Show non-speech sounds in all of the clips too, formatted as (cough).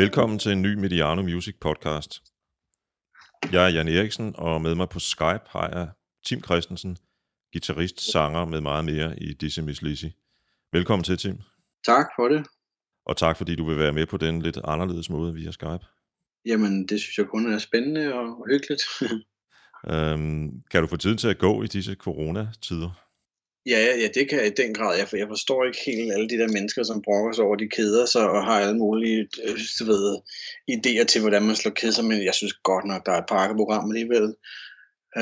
Velkommen til en ny Mediano Music podcast. Jeg er Jan Eriksen, og med mig på Skype har jeg Tim Christensen, guitarist, sanger med meget mere i Dizzy Miss Lizzy. Velkommen til, Tim. Tak for det. Og tak, fordi du vil være med på den lidt anderledes måde via Skype. Jamen, det synes jeg kun er spændende og hyggeligt. (laughs) øhm, kan du få tiden til at gå i disse coronatider? Ja, ja, det kan jeg i den grad. Jeg, jeg forstår ikke helt alle de der mennesker, som brokker sig over, de keder sig og har alle mulige øh, ved, idéer til, hvordan man slår keder sig, men jeg synes godt nok, der er et pakkeprogram alligevel.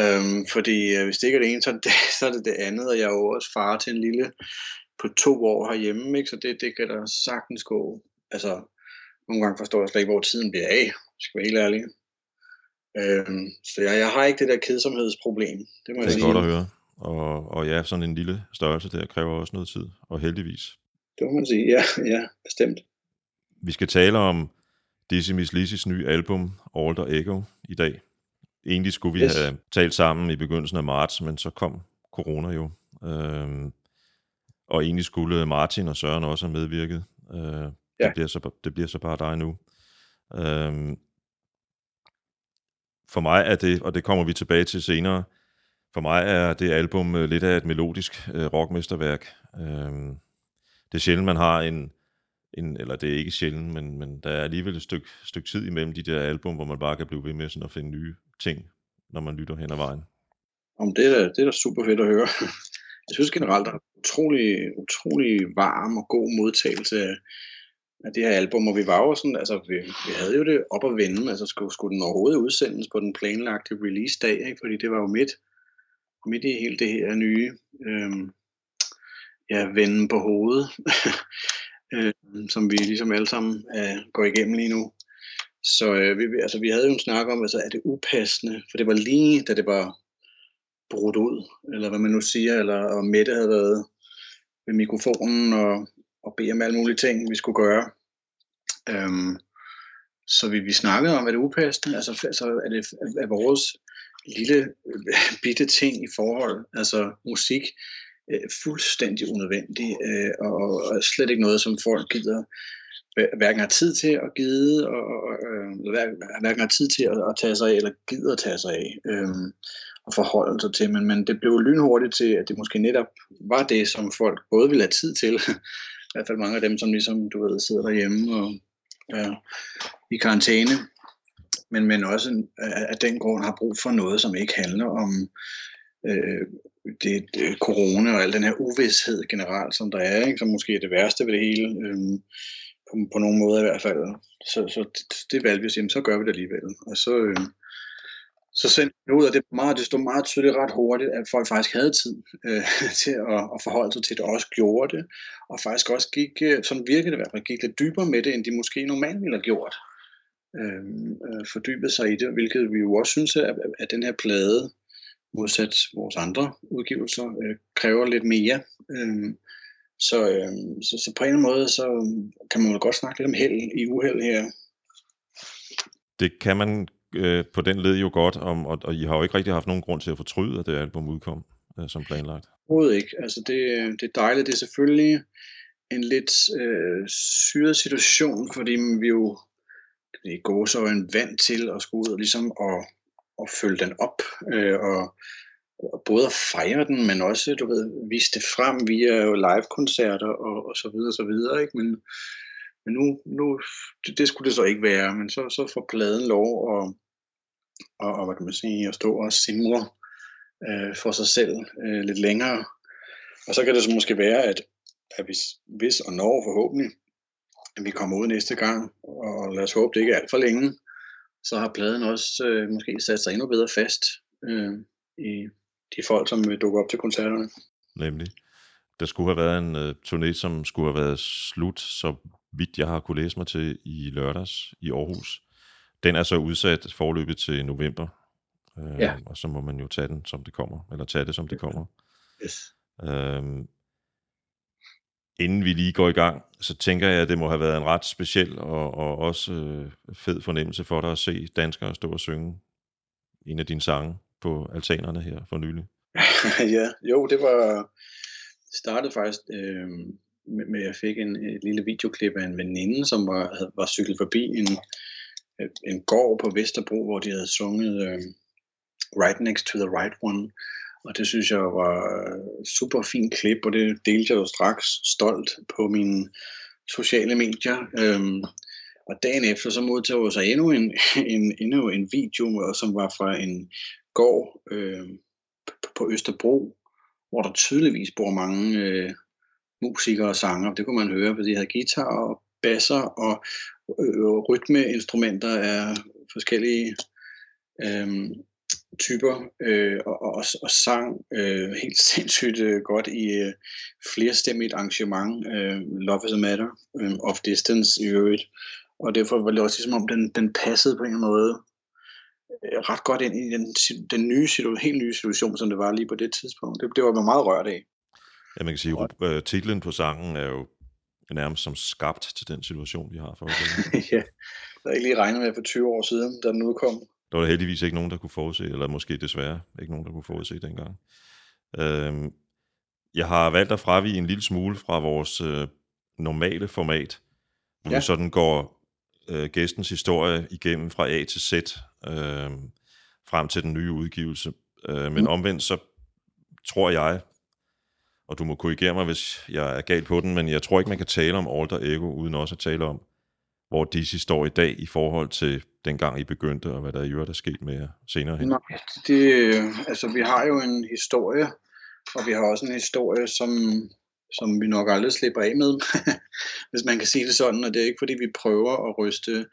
Øhm, fordi øh, hvis det ikke er det ene, så er det, (laughs) så er det det andet, og jeg er jo også far til en lille på to år herhjemme, ikke? så det, det kan der sagtens gå. Altså, nogle gange forstår jeg slet ikke, hvor tiden bliver af, skal være helt ærlig. Øhm, så jeg, jeg har ikke det der kedsomhedsproblem. Det, må det er jeg sige. godt at høre. Og, og ja, sådan en lille størrelse der kræver også noget tid, og heldigvis. Det må man sige, ja, ja, bestemt. Vi skal tale om Dizzy Miss Lizzys nye album, Alter Ego, i dag. Egentlig skulle vi yes. have talt sammen i begyndelsen af marts, men så kom corona jo. Øhm, og egentlig skulle Martin og Søren også have medvirket. Øh, ja. det, bliver så, det bliver så bare dig nu. Øhm, for mig er det, og det kommer vi tilbage til senere, for mig er det album øh, lidt af et melodisk øh, rockmesterværk. Øhm, det er sjældent, man har en, en, eller det er ikke sjældent, men, men der er alligevel et stykke, stykke tid imellem de der album, hvor man bare kan blive ved med sådan at finde nye ting, når man lytter hen ad vejen. Om det, er, det er da super fedt at høre. (laughs) Jeg synes generelt, der er utrolig, utrolig varm og god modtagelse af, af det her album, og vi var jo sådan, altså vi, vi havde jo det op at vende, altså skulle, skulle den overhovedet udsendes på den planlagte release-dag, ikke? fordi det var jo midt midt i hele det her nye øh, ja, vende på hovedet, (laughs) øh, som vi ligesom alle sammen øh, går igennem lige nu. Så øh, vi, altså, vi havde jo en snak om, altså, er det upassende, for det var lige, da det var brudt ud, eller hvad man nu siger, eller og Mette havde været ved mikrofonen og, og bede om alle mulige ting, vi skulle gøre. Øhm, så vi, vi snakkede om, er det upassende? Altså, altså er det er vores lille øh, bitte ting i forhold, altså musik, øh, fuldstændig unødvendig, øh, og, og slet ikke noget, som folk gider hverken har tid til at gide, og, og, eller hverken har tid til at, at tage sig af, eller gider at tage sig af, øh, og forholde sig til. Men, men det blev lynhurtigt til, at det måske netop var det, som folk både ville have tid til, (laughs) i hvert fald mange af dem, som ligesom, du ved, sidder derhjemme og ja, i karantæne, men, men også af den grund har brug for noget, som ikke handler om øh, det, det, corona og al den her uvidshed generelt, som der er, ikke? som måske er det værste ved det hele, øh, på, på nogen måde i hvert fald. Så, så det, det valgte vi at sige, så gør vi det alligevel. Og så, øh, så sendte vi ud, og det, meget, det stod meget tydeligt ret hurtigt, at folk faktisk havde tid øh, (laughs) til at, at forholde sig til det, og også gjorde det, og faktisk også gik, øh, sådan virkede det i hvert fald, gik lidt dybere med det, end de måske normalt ville have gjort øh, øh, fordybet sig i det, hvilket vi jo også synes, at, at den her plade, modsat vores andre udgivelser, øh, kræver lidt mere. Øh, så, øh, så, så på en måde, så kan man jo godt snakke lidt om held i uheld her. Det kan man øh, på den led jo godt, om, og, og I har jo ikke rigtig haft nogen grund til at fortryde, at det album udkom øh, som planlagt. Overhovedet ikke. Altså det, det er dejligt. Det er selvfølgelig en lidt øh, syret situation, fordi vi jo i gåsøjen vant til at skulle ud og ligesom at, at følge den op, øh, og, og både at fejre den, men også, du ved, vise det frem via live-koncerter og, og så videre, og så videre, ikke? Men, men nu, nu det, det skulle det så ikke være, men så, så får pladen lov at, og, og, hvad kan man sige, at stå og simre øh, for sig selv øh, lidt længere. Og så kan det så måske være, at, at hvis, hvis og når forhåbentlig vi kommer ud næste gang, og lad os håbe, det ikke er alt for længe, så har pladen også øh, måske sat sig endnu bedre fast øh, i de folk, som vil dukke op til koncerterne. Nemlig. Der skulle have været en uh, turné, som skulle have været slut, så vidt jeg har kunne læse mig til i lørdags i Aarhus. Den er så udsat forløbet til november, øh, ja. og så må man jo tage den, som det kommer, eller tage det, som det kommer. Yes. Øhm, inden vi lige går i gang, så tænker jeg, at det må have været en ret speciel og, og også øh, fed fornemmelse for dig at se danskere stå og synge en af dine sange på altanerne her for nylig. (laughs) ja, jo, det var startede faktisk øh, med, med jeg fik en, et lille videoklip af en veninde, som var, var cyklet forbi en, øh, en gård på Vesterbro, hvor de havde sunget øh, Right Next to the Right One. Og det synes jeg var super fint klip, og det delte jeg jo straks stolt på mine sociale medier. Øhm, og dagen efter, så modtog jeg så endnu en, (laughs) en, endnu en video, som var fra en gård øh, på Østerbro, hvor der tydeligvis bor mange øh, musikere og sanger. Det kunne man høre, fordi de havde guitar og basser og øh, rytmeinstrumenter af forskellige øh, typer øh, og, og, og sang øh, (laughs) helt sindssygt øh, godt i øh, flerstemmigt arrangement. Øh, Love is a Matter, øh, Of Distance i øvrigt. Og derfor var det også ligesom om, den, den passede på en måde øh, ret godt ind i den, den nye situation, helt nye situation, som det var lige på det tidspunkt. Det, det var man meget rørt af. Ja, man kan sige, at uh, titlen på sangen er jo nærmest som skabt til den situation, vi har for (laughs) ja, der er ikke lige regnet med for 20 år siden, da den udkom. Der var der heldigvis ikke nogen, der kunne forudse, eller måske desværre ikke nogen, der kunne forudse dengang. Øhm, jeg har valgt at fravige en lille smule fra vores øh, normale format, hvor ja. vi sådan går øh, gæstens historie igennem fra A til Z, øh, frem til den nye udgivelse. Øh, men mm. omvendt så tror jeg, og du må korrigere mig, hvis jeg er galt på den, men jeg tror ikke, man kan tale om Alter Ego, uden også at tale om, hvor DC står i dag i forhold til dengang I begyndte, og hvad der i øvrigt er sket med jer senere hen? Nej, det, altså vi har jo en historie, og vi har også en historie, som, som vi nok aldrig slipper af med, (laughs) hvis man kan sige det sådan, og det er ikke fordi, vi prøver at ryste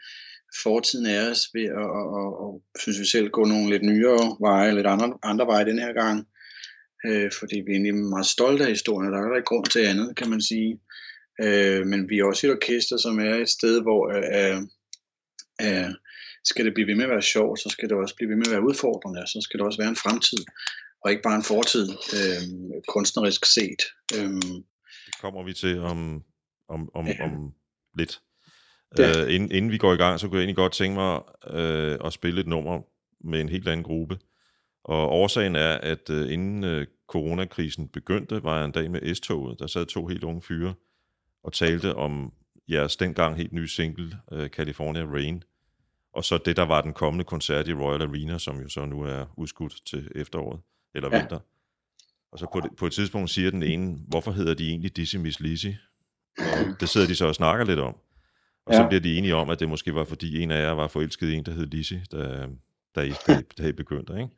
fortiden af os ved at, og, og, og synes vi selv, gå nogle lidt nyere veje, lidt andre, andre veje den her gang, øh, fordi vi er egentlig meget stolte af historien, og der er der ikke grund til andet, kan man sige. Øh, men vi er også et orkester, som er et sted, hvor øh, øh, skal det blive ved med at være sjovt, så skal det også blive ved med at være udfordrende, så skal det også være en fremtid, og ikke bare en fortid, øh, kunstnerisk set. Øh, det kommer vi til om, om, om, ja. om lidt. Ja. Øh, inden, inden vi går i gang, så kunne jeg egentlig godt tænke mig øh, at spille et nummer med en helt anden gruppe. Og årsagen er, at øh, inden øh, coronakrisen begyndte, var jeg en dag med S-toget. Der sad to helt unge fyre og talte om jeres dengang helt nye single, øh, California Rain, og så det, der var den kommende koncert i Royal Arena, som jo så nu er udskudt til efteråret, eller ja. vinter. Og så på, det, på et tidspunkt siger den ene, hvorfor hedder de egentlig Dizzy Miss Lizzy? Og det sidder de så og snakker lidt om. Og ja. så bliver de enige om, at det måske var, fordi en af jer var forelsket i en, der hed Lizzy, da, da, I, da, da I begyndte, ikke?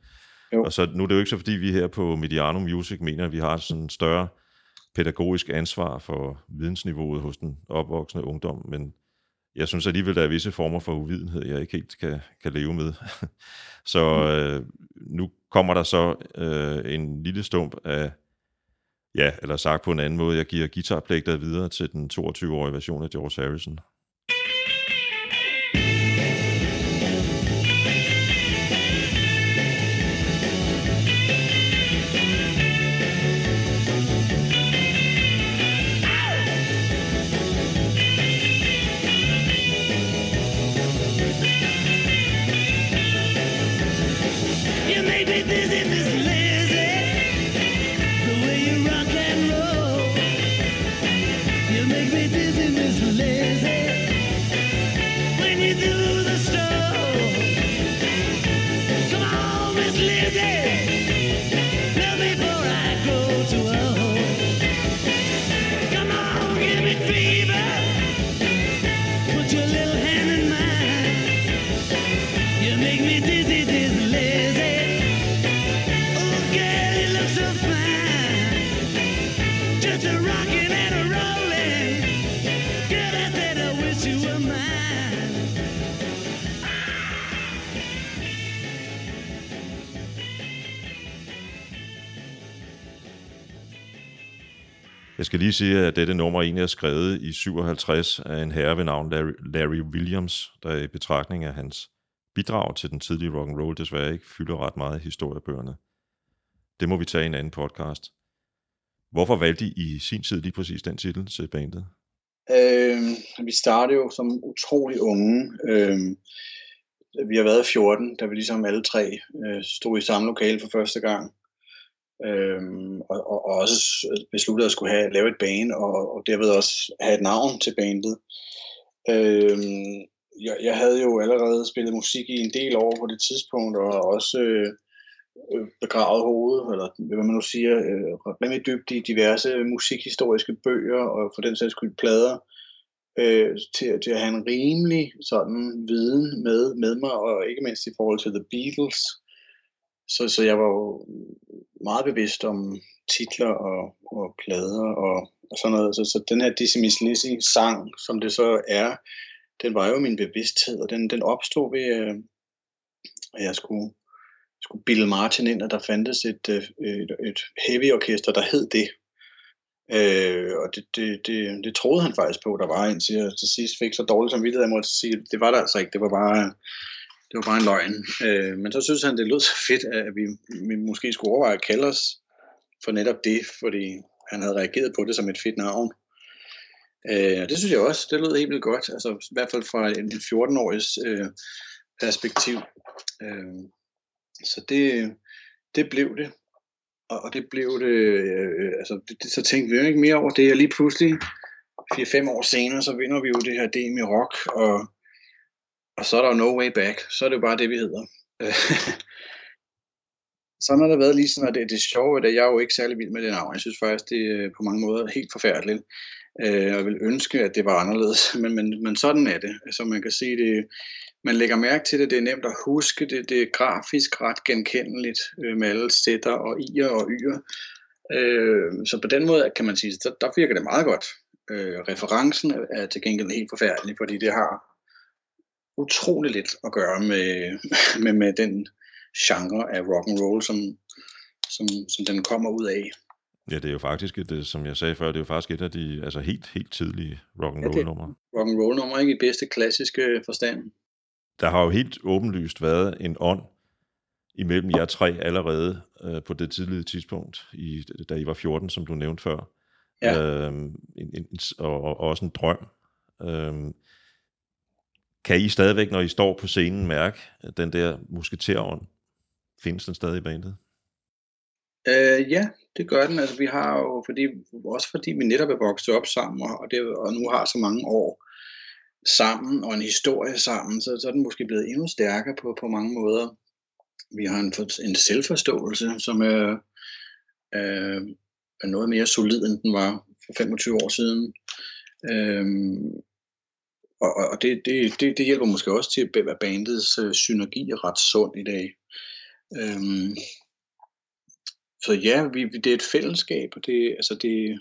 Jo. Og så nu er det jo ikke så, fordi vi her på Mediano Music mener, at vi har sådan en større pædagogisk ansvar for vidensniveauet hos den opvoksende ungdom, men jeg synes alligevel, der er visse former for uvidenhed, jeg ikke helt kan, kan leve med. (laughs) så mm. øh, nu kommer der så øh, en lille stump af, ja, eller sagt på en anden måde, jeg giver guitarplægter videre til den 22-årige version af George Harrison. Skal sige, at dette nummer egentlig er skrevet i 57 af en herre ved navn Larry, Larry Williams, der i betragtning af hans bidrag til den tidlige rock and roll desværre ikke fylder ret meget i historiebøgerne. Det må vi tage i en anden podcast. Hvorfor valgte I i sin tid lige præcis den titel til bandet? Øh, vi startede jo som utrolig unge. Øh, vi har været 14, da vi ligesom alle tre øh, stod i samme lokale for første gang. Øhm, og, og, og også besluttede at skulle have, lave et band, og, og derved også have et navn til bandet. Øhm, jeg, jeg havde jo allerede spillet musik i en del år på det tidspunkt, og også øh, begravet hovedet, eller hvad man nu siger, øh, rimelig dybt i diverse musikhistoriske bøger, og for den sags skyld plader, øh, til, til at have en rimelig sådan viden med, med mig, og ikke mindst i forhold til The Beatles. Så, så jeg var jo meget bevidst om titler og, og plader og, og sådan noget. Så, så den her Dizzy Miss Lizzy sang, som det så er, den var jo min bevidsthed, og den, den opstod ved, øh, at jeg skulle, skulle Bill Martin ind, og der fandtes et, øh, et, et heavy orkester, der hed det. Øh, og det, det, det, det troede han faktisk på, der var en, jeg til sidst fik så dårligt som at jeg måtte sige, det var der altså ikke, det var bare, det var bare en løgn. Øh, men så synes han, det lød så fedt, at vi, vi måske skulle overveje at kalde os for netop det, fordi han havde reageret på det som et fedt navn. Øh, og det synes jeg også, det lød helt vildt godt, altså i hvert fald fra en, 14-årigs øh, perspektiv. Øh, så det, det blev det. Og, og det blev det, øh, altså det, det, så tænkte vi jo ikke mere over det, og lige pludselig, 4-5 år senere, så vinder vi jo det her DM i rock, og, og så er der jo no way back, så er det jo bare det, vi hedder. (laughs) sådan har det været lige sådan, at det, det er at jeg er jo ikke særlig vild med det navn. Jeg synes faktisk, det er på mange måder helt forfærdeligt. Øh, jeg vil ønske, at det var anderledes, (laughs) men, men, men sådan er det. Så man kan sige, det, man lægger mærke til det, det er nemt at huske, det, det er grafisk ret genkendeligt øh, med alle sætter og i'er og y'er. Øh, så på den måde kan man sige, der, der virker det meget godt. Øh, referencen er til gengæld helt forfærdelig, fordi det har utrolig lidt at gøre med, (laughs) med, med den genre af rock and roll, som, som, som den kommer ud af. Ja, det er jo faktisk, et, som jeg sagde før, det er jo faktisk et af de altså helt, helt tidlige rock and roll numre. Ja, rock and roll numre, ikke i bedste klassiske forstand. Der har jo helt åbenlyst været en ånd imellem jer tre allerede øh, på det tidlige tidspunkt, i, da I var 14, som du nævnte før. Ja. Øhm, en, en, og, og også en drøm. Øhm, kan I stadigvæk, når I står på scenen, mærke den der musketerånd? Findes den stadig i bandet? Øh, ja, det gør den. Altså, vi har jo, fordi, også fordi vi netop er vokset op sammen, og, det, og nu har så mange år sammen, og en historie sammen, så, så er den måske blevet endnu stærkere på, på mange måder. Vi har en, en selvforståelse, som er, øh, er noget mere solid, end den var for 25 år siden. Øh, og og det, det, det, det hjælper måske også til, at bandets øh, synergi er ret sund i dag. Øhm, så ja, vi, det er et fællesskab, og det, altså det,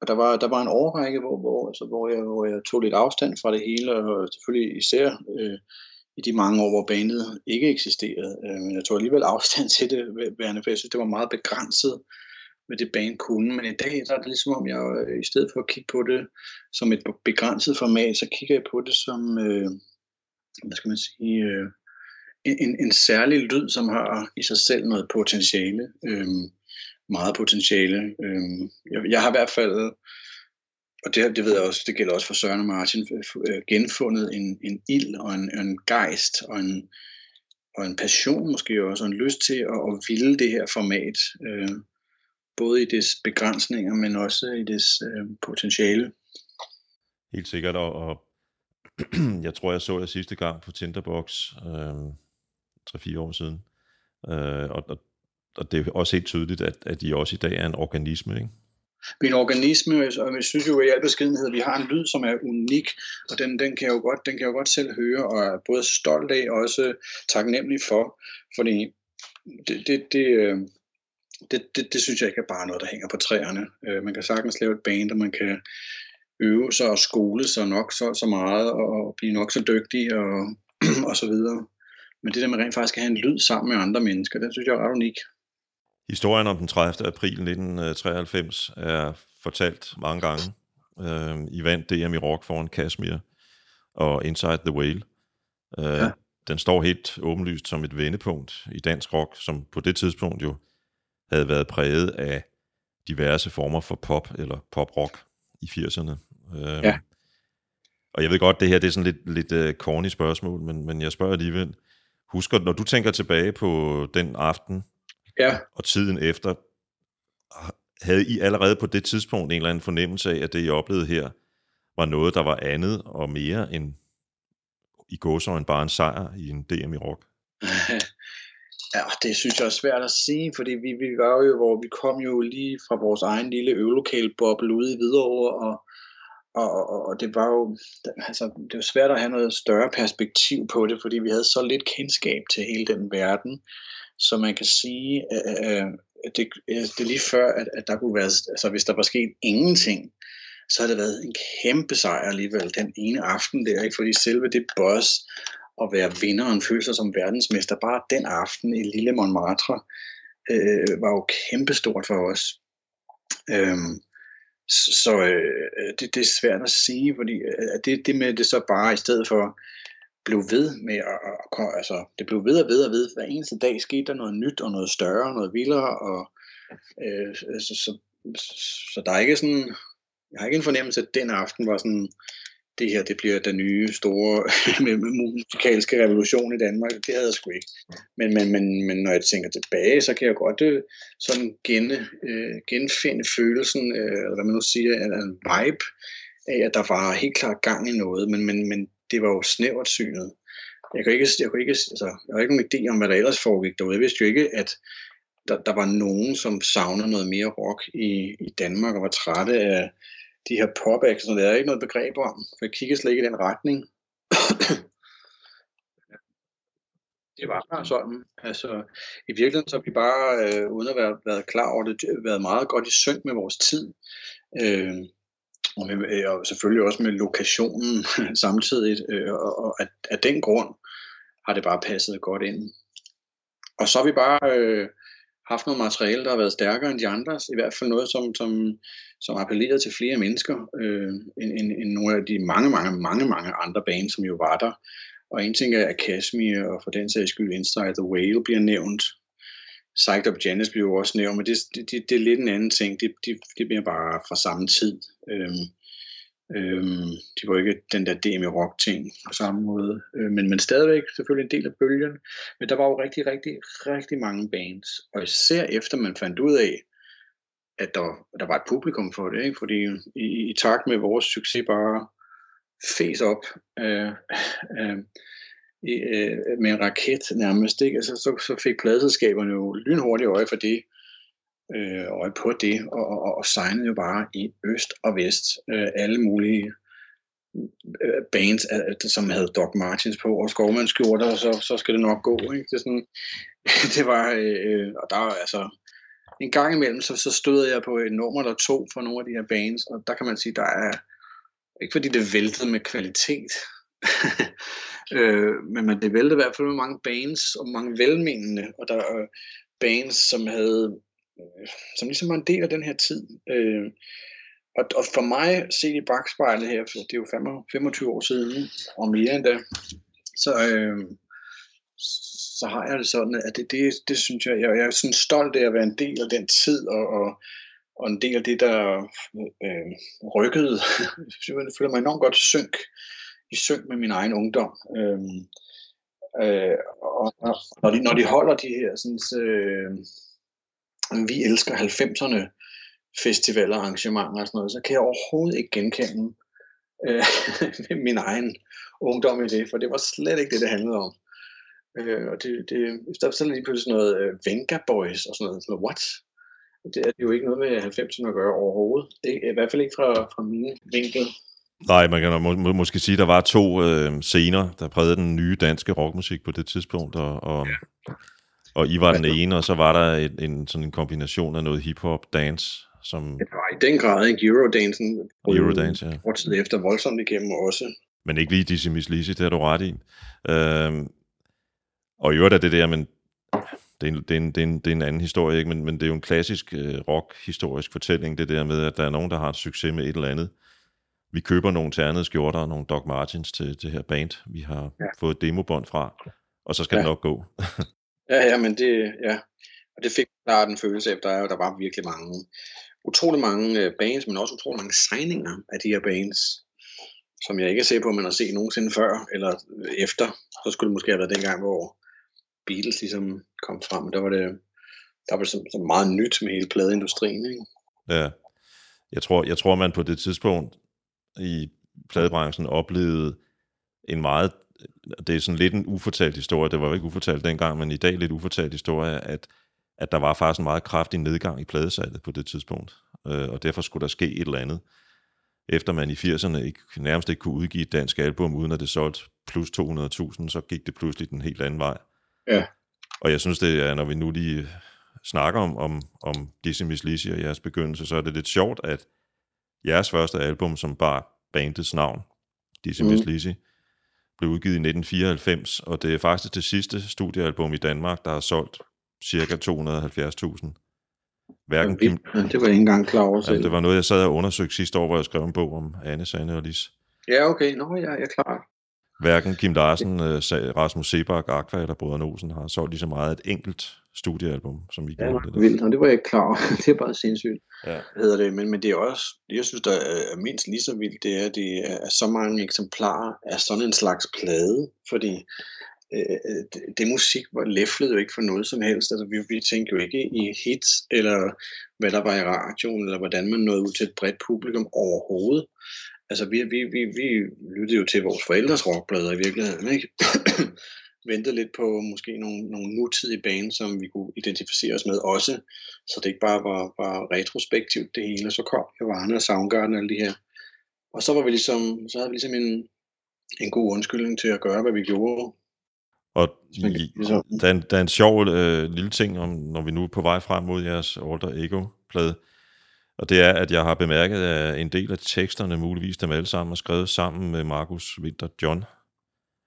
og der var, der var en overrække, hvor, hvor, altså, hvor, jeg, hvor jeg tog lidt afstand fra det hele, og selvfølgelig især øh, i de mange år, hvor bandet ikke eksisterede. Øh, men jeg tog alligevel afstand til det, for jeg synes, det var meget begrænset, hvad det band kunne. Men i dag der er det ligesom om, jeg øh, i stedet for at kigge på det som et begrænset format, så kigger jeg på det som, øh, hvad skal man sige, øh, en, en særlig lyd, som har i sig selv noget potentiale. Øh, meget potentiale. Øh, jeg, jeg har i hvert fald, og det, det ved jeg også, det gælder også for Søren og Martin, øh, øh, genfundet en, en ild og en, en gejst og en, og en passion måske også, og en lyst til at, at ville det her format. Øh, både i dets begrænsninger, men også i dets øh, potentiale. Helt sikkert, og, og (clears throat) jeg tror, jeg så det sidste gang på Tinderbox øh, 3-4 år siden. Øh, og, og, og det er også helt tydeligt, at, at de også i dag er en organisme, ikke? Vi er en organisme, og jeg synes jo i al beskedenhed, vi har en lyd, som er unik, og den, den, kan jeg jo godt, den kan jeg jo godt selv høre, og er både stolt af og også taknemmelig for, fordi det, det, det, øh, det, det, det synes jeg ikke er bare noget, der hænger på træerne. Øh, man kan sagtens lave et band, og man kan øve sig og skole sig nok så, så meget, og blive nok så dygtig, og, (clears throat) og så videre. Men det der med rent faktisk at have en lyd sammen med andre mennesker, det synes jeg er ret unik. Historien om den 30. april 1993 er fortalt mange gange. Øh, I vandt DM i rock foran Kashmir og Inside the Whale. Øh, ja. Den står helt åbenlyst som et vendepunkt i dansk rock, som på det tidspunkt jo havde været præget af diverse former for pop eller pop-rock i 80'erne. Øhm, ja. Og jeg ved godt, det her det er sådan lidt, lidt uh, corny spørgsmål, men, men jeg spørger alligevel, husker, når du tænker tilbage på den aften, Ja. Og tiden efter, havde I allerede på det tidspunkt en eller anden fornemmelse af, at det I oplevede her, var noget, der var andet og mere end i gåsøjne bare en sejr i en DM i rock? (laughs) Ja, det synes jeg er svært at sige, fordi vi, vi var jo, hvor vi kom jo lige fra vores egen lille øvelokale-boble ude i Hvidovre, og, og, og, og det var jo, altså, det var svært at have noget større perspektiv på det, fordi vi havde så lidt kendskab til hele den verden, så man kan sige, at det, det er lige før, at, at der kunne være, altså hvis der var sket ingenting, så havde det været en kæmpe sejr alligevel den ene aften der, ikke? fordi selve det boss at være vinderen, føle sig som verdensmester, bare den aften i Lille Montmartre, øh, var jo kæmpestort for os. Øhm, så øh, det, det er svært at sige, fordi øh, det, det med det så bare i stedet for blev ved med at, at altså det blev ved og ved og ved. Hver eneste dag skete der noget nyt og noget større og noget vildere, og øh, så, så, så der er ikke sådan, jeg har ikke en fornemmelse, at den aften var sådan, det her det bliver den nye store (laughs) musikalske revolution i Danmark. Det havde jeg sgu ikke. Men, men, men, men når jeg tænker tilbage, så kan jeg godt øh, sådan gen, øh, genfinde følelsen, øh, eller hvad man nu siger, en vibe af, at der var helt klart gang i noget, men, men, men det var jo snævert synet. Jeg kunne ikke, jeg kunne ikke, altså, jeg har ikke nogen idé om, hvad der ellers foregik derude. Jeg vidste jo ikke, at der, der var nogen, som savnede noget mere rock i, i Danmark og var trætte af de her pop-ups, sådan noget, der er ikke noget begreb om, for jeg kigger slet ikke i den retning. (coughs) det var bare sådan. Altså, I virkeligheden så har vi bare, øh, uden at være været klar over det, været meget godt i synk med vores tid. Øh, og, med, øh, og selvfølgelig også med lokationen (laughs) samtidig, øh, og, og af, af den grund har det bare passet godt ind. Og så har vi bare øh, haft noget materiale, der har været stærkere end de andres, i hvert fald noget, som, som, som appellerede til flere mennesker, øh, end, end, end nogle af de mange, mange, mange, mange andre bands, som jo var der. Og en ting er, at Kashmir og for den sags skyld Inside the Whale bliver nævnt, Psyched Up Janice bliver jo også nævnt, men det, det, det, det er lidt en anden ting. Det, det, det bliver bare fra samme tid. Øhm, øhm, det var ikke den der demi rock ting på samme måde. Øh, men, men stadigvæk selvfølgelig en del af bølgen. Men der var jo rigtig, rigtig, rigtig mange bands. Og især efter man fandt ud af, at der, der var et publikum for det. Ikke? Fordi i, i takt med vores succes bare fæs op. Øh, øh, i, øh, med en raket nærmest. Ikke? Altså, så, så fik pladselskaberne jo lynhurtigt øje for det, øh, øje på det, og, og, og signede jo bare i øst og vest øh, alle mulige øh, bands, øh, som havde Doc Martins på, og skovmandskjorter, og så, så skal det nok gå. Ikke? Det, sådan, (laughs) det var, øh, og der var altså, en gang imellem, så, så stod jeg på et nummer eller to for nogle af de her bands, og der kan man sige, der er, ikke fordi det væltede med kvalitet, (laughs) øh, men man, det væltede i hvert fald med mange bands, og mange velmenende, og der er bands, som havde, øh, som ligesom var en del af den her tid. Øh, og, og for mig, set i bagspejlet her, for det er jo 25 år siden, og mere end det, så, øh, så har jeg det sådan, at det, det, det synes jeg, jeg, jeg er sådan stolt af at være en del af den tid, og, og, og en del af det, der øh, rykkede. (laughs) jeg føler mig enormt godt synk i synk med min egen ungdom. Øh, øh, og når de, når de holder de her sådan, øh, vi elsker 90'erne festivaler, arrangementer og sådan noget, så kan jeg overhovedet ikke genkende øh, (laughs) min egen ungdom i det, for det var slet ikke det, det handlede om. Øh, og det, det, der er sådan lige pludselig noget øh, Venga Boys og sådan noget. Sådan noget. What? Det er jo ikke noget med 90'erne at gøre overhovedet. Det, I hvert fald ikke fra, fra min vinkel. Nej, man kan må, må, måske sige, at der var to øh, scener, der prægede den nye danske rockmusik på det tidspunkt, og, og, ja. Og I var den ene, og så var der et, en, sådan en kombination af noget hip-hop, dance, som... Det var i den grad, ikke? Eurodansen. Eurodance, ja. Kort tid efter voldsomt igennem også. Men ikke lige Dizzy Miss Lizzy, det har du ret i. Øhm, og i øvrigt er det der, men det er en, det er en, det er en, det er en anden historie, ikke? Men, men det er jo en klassisk øh, rock-historisk fortælling, det der med, at der er nogen, der har et succes med et eller andet, vi køber nogle ternede skjorter og nogle Doc Martens til det her band, vi har ja. fået demobånd fra, og så skal ja. det nok gå. (laughs) ja, ja, men det, ja. Og det fik klart en følelse af, at der var virkelig mange, utrolig mange øh, bands, men også utrolig mange signinger af de her bands, som jeg ikke er sikker på, at man har set nogensinde før, eller øh, efter. Så skulle det måske have været dengang, hvor Beatles ligesom kom frem. Der var det der var så, så meget nyt med hele pladeindustrien. Ikke? Ja. Jeg tror, jeg tror, man på det tidspunkt i pladebranchen oplevede en meget, det er sådan lidt en ufortalt historie, det var jo ikke ufortalt dengang, men i dag lidt ufortalt historie, at, at der var faktisk en meget kraftig nedgang i pladesalget på det tidspunkt, øh, og derfor skulle der ske et eller andet. Efter man i 80'erne ikke, nærmest ikke kunne udgive et dansk album, uden at det solgte plus 200.000, så gik det pludselig den helt anden vej. Ja. Og jeg synes, det er, når vi nu lige snakker om, om, om Dizzy Miss Lizzy og jeres begyndelse, så er det lidt sjovt, at jeres første album, som bar bandets navn, Dizzy mm. Miss Lizzy, blev udgivet i 1994, og det er faktisk det sidste studiealbum i Danmark, der har solgt cirka 270.000. Hverken Kim... Det var jeg ikke engang klar over selv. Ja, det var noget, jeg sad og undersøgte sidste år, hvor jeg skrev en bog om Anne, Sanne og Lis. Ja, okay. Nå, ja, jeg er klar. Hverken Kim Larsen, øh, Rasmus Sebak, Aqua eller Brødre Olsen har solgt lige så meget et enkelt studiealbum, som vi ja, gjorde det. Vildt, og det var jeg ikke klar over. (laughs) det er bare sindssygt. Ja. Hedder det. Men, men det er også, det jeg synes, der er mindst lige så vildt, det er, at det er så mange eksemplarer af sådan en slags plade, fordi øh, det, det musik var læflet jo ikke for noget som helst. Altså, vi, vi tænkte jo ikke i hits, eller hvad der var i radioen, eller hvordan man nåede ud til et bredt publikum overhovedet. Altså, vi, vi, vi, vi lyttede jo til vores forældres rockplader i virkeligheden, ikke? (coughs) Ventede lidt på måske nogle, nogle nutidige baner, som vi kunne identificere os med også, så det ikke bare var, var retrospektivt det hele, så kom Nirvana og Soundgarden og alle de her. Og så var vi ligesom, så havde vi ligesom en, en god undskyldning til at gøre, hvad vi gjorde. Og der, er en, der er en sjov øh, lille ting, om, når vi nu er på vej frem mod jeres Alter Ego-plade, og det er, at jeg har bemærket, at en del af teksterne, muligvis dem alle sammen, er skrevet sammen med Markus Winter John.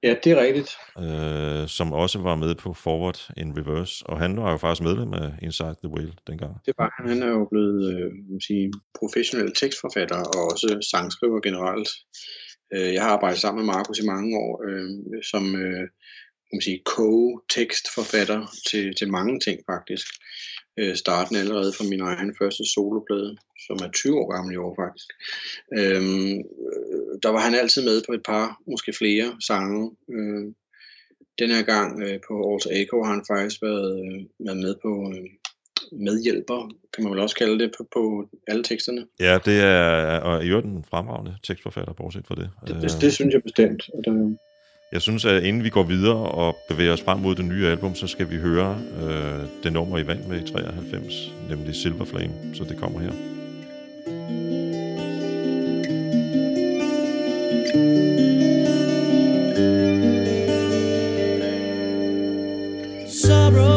Ja, det er rigtigt. Øh, som også var med på Forward in Reverse, og han var jo faktisk medlem af Inside the Whale dengang. Det var han. Han er jo blevet øh, sige, professionel tekstforfatter og også sangskriver generelt. Øh, jeg har arbejdet sammen med Markus i mange år øh, som øh, man sige, co-tekstforfatter til, til mange ting faktisk øh, starten allerede fra min egen første soloplade, som er 20 år gammel i år faktisk. Øhm, øh, der var han altid med på et par, måske flere sange. Øh, den her gang øh, på Alter Echo har han faktisk været, øh, været med på øh, medhjælper, kan man vel også kalde det, på, på alle teksterne. Ja, det er og i øvrigt en fremragende tekstforfatter, bortset fra det. Det, det, det synes jeg bestemt. Og der, jeg synes, at inden vi går videre og bevæger os frem mod det nye album, så skal vi høre øh, det nummer i vand med i 93, nemlig Silver Flame, så det kommer her. Sorrow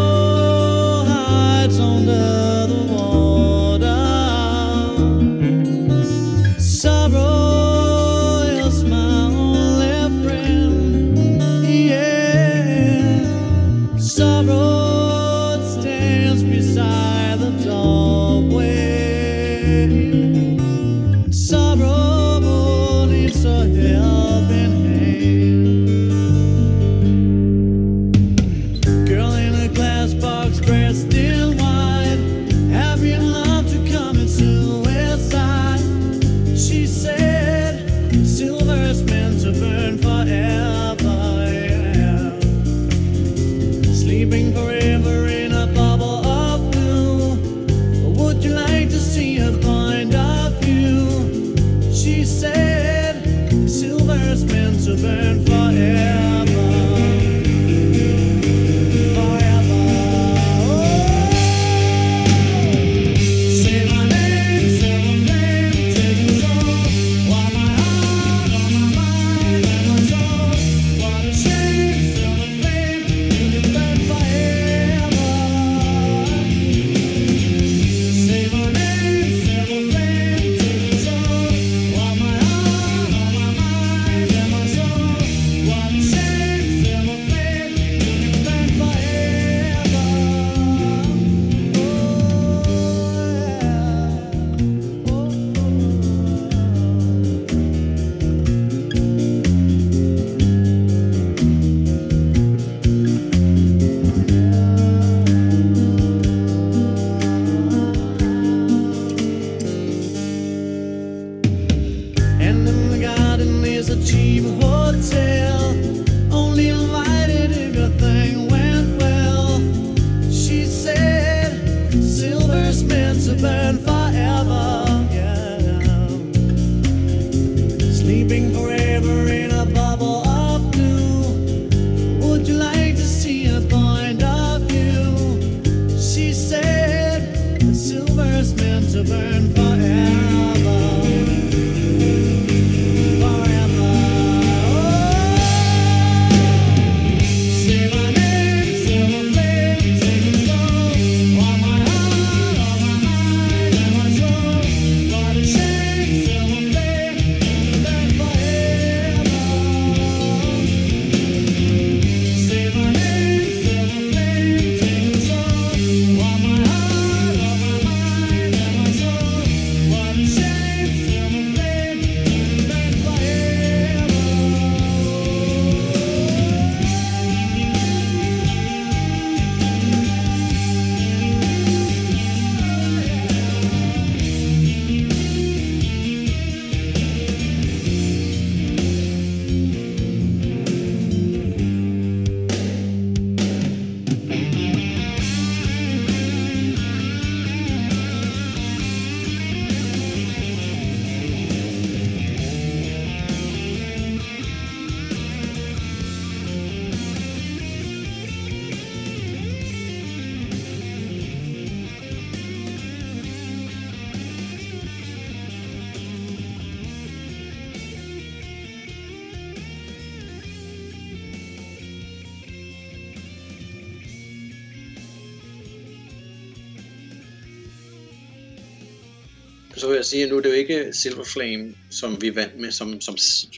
jeg sige, at nu er det jo ikke Silver Flame, som vi vandt med som, som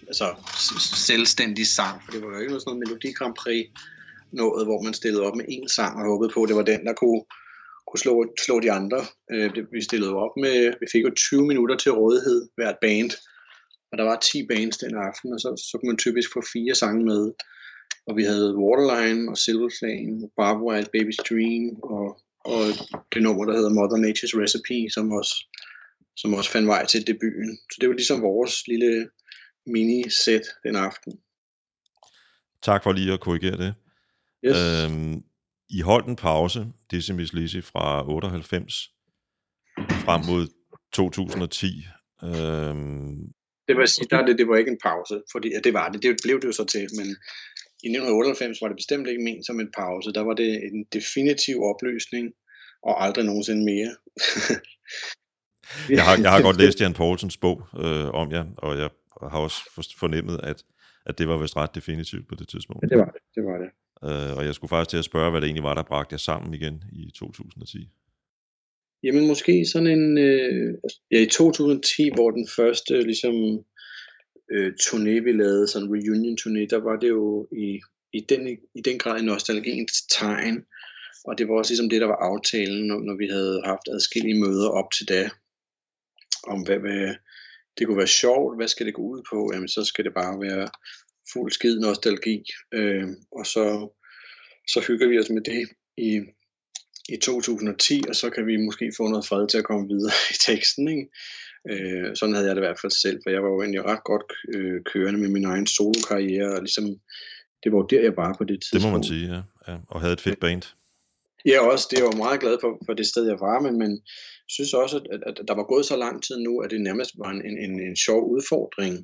altså, selvstændig sang, for det var jo ikke noget sådan noget Melodi Grand Prix noget, hvor man stillede op med én sang og håbede på, at det var den, der kunne, kunne slå, slå de andre. Øh, det, vi stillede op med, vi fik jo 20 minutter til rådighed hvert band, og der var 10 bands den aften, og så, så kunne man typisk få fire sange med. Og vi havde Waterline og Silver Flame, Barbed Wild Baby's Dream og, og det nummer, der hedder Mother Nature's Recipe, som også, som også fandt vej til debuten. Så det var ligesom vores lille mini-set den aften. Tak for lige at korrigere det. Yes. Øhm, I holdt en pause, Decimus Lizzy, fra 98 frem mod 2010. Øhm, det vil sige, der, det, det var ikke en pause, fordi ja, det var det, det blev det jo så til, men i 1998 var det bestemt ikke ment som en pause, der var det en definitiv opløsning, og aldrig nogensinde mere. (laughs) (laughs) jeg, har, jeg har godt læst Jan Poulsens bog øh, om jer, og jeg har også fornemmet, at, at det var vist ret definitivt på det tidspunkt. Ja, det var det. det, var det. Øh, og jeg skulle faktisk til at spørge, hvad det egentlig var, der bragte jer sammen igen i 2010. Jamen måske sådan en, øh, ja i 2010, hvor den første ligesom øh, turné, vi lavede, sådan en reunion turné, der var det jo i, i, den, i den grad en nostalgiens tegn, og det var også ligesom det, der var aftalen, når, når vi havde haft adskillige møder op til da, om hvad, hvad det kunne være sjovt, hvad skal det gå ud på, jamen så skal det bare være fuld skid nostalgi, øh, og så, så hygger vi os med det i, i 2010, og så kan vi måske få noget fred til at komme videre (laughs) i teksten. Ikke? Øh, sådan havde jeg det i hvert fald selv, for jeg var jo egentlig ret godt øh, kørende med min egen solokarriere, og ligesom, det var der, jeg bare på det tidspunkt. Det må man sige, ja. ja. Og havde et fedt band. Ja, også. Det var meget glad for, for det sted, jeg var, men, men synes også, at, at, at der var gået så lang tid nu, at det nærmest var en, en, en sjov udfordring.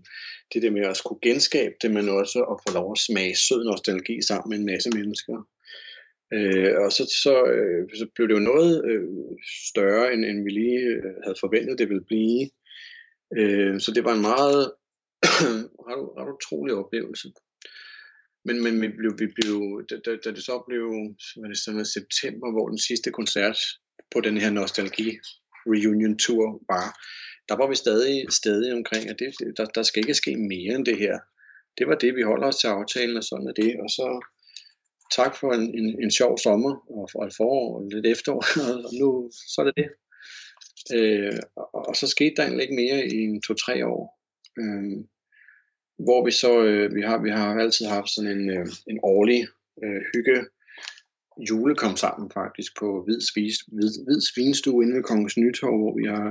Det der med at skulle genskabe det, men også at få lov at smage sød nostalgi sammen med en masse mennesker. Øh, og så, så, øh, så blev det jo noget øh, større, end, end vi lige øh, havde forventet, det ville blive. Øh, så det var en meget (coughs) ret, ret utrolig oplevelse. Men, men vi blev, vi blev da, da, da det så blev hvad det sådan september, hvor den sidste koncert på den her nostalgi reunion tour var, der var vi stadig, stadig omkring, at det, der, der skal ikke ske mere end det her. Det var det, vi holder os til aftalen, og sådan er det. Og så tak for en, en, en sjov sommer, og for et forår, og lidt efterår, (laughs) og nu så er det det. Øh, og, og så skete der egentlig ikke mere i en to-tre år. Øh, hvor vi så, øh, vi, har, vi har altid haft sådan en, øh, en årlig øh, hygge jule kom sammen faktisk på Hvid, Spis, Hvid, Hvid Svinestue inde ved Kongens Nytorv, hvor vi har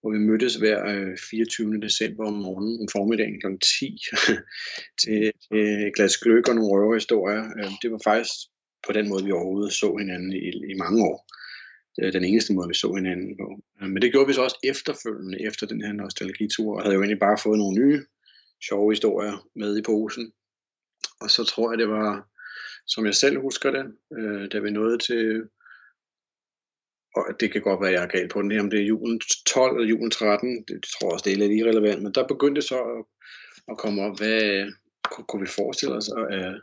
hvor vi mødtes hver øh, 24. December om morgenen, om formiddagen kl. (laughs) 10, til et glas gløk og nogle røverhistorier. Øh, det var faktisk på den måde, vi overhovedet så hinanden i, i mange år. Det er den eneste måde, vi så hinanden på. Øh, men det gjorde vi så også efterfølgende, efter den her nostalgitur, og havde jo egentlig bare fået nogle nye sjove historier med i posen. Og så tror jeg, det var, som jeg selv husker det, øh, da vi nåede til og det kan godt være, at jeg er galt på den, om det er julen 12 eller julen 13, det tror jeg også, det er lidt irrelevant, men der begyndte så at, at komme op, hvad kunne vi forestille os, at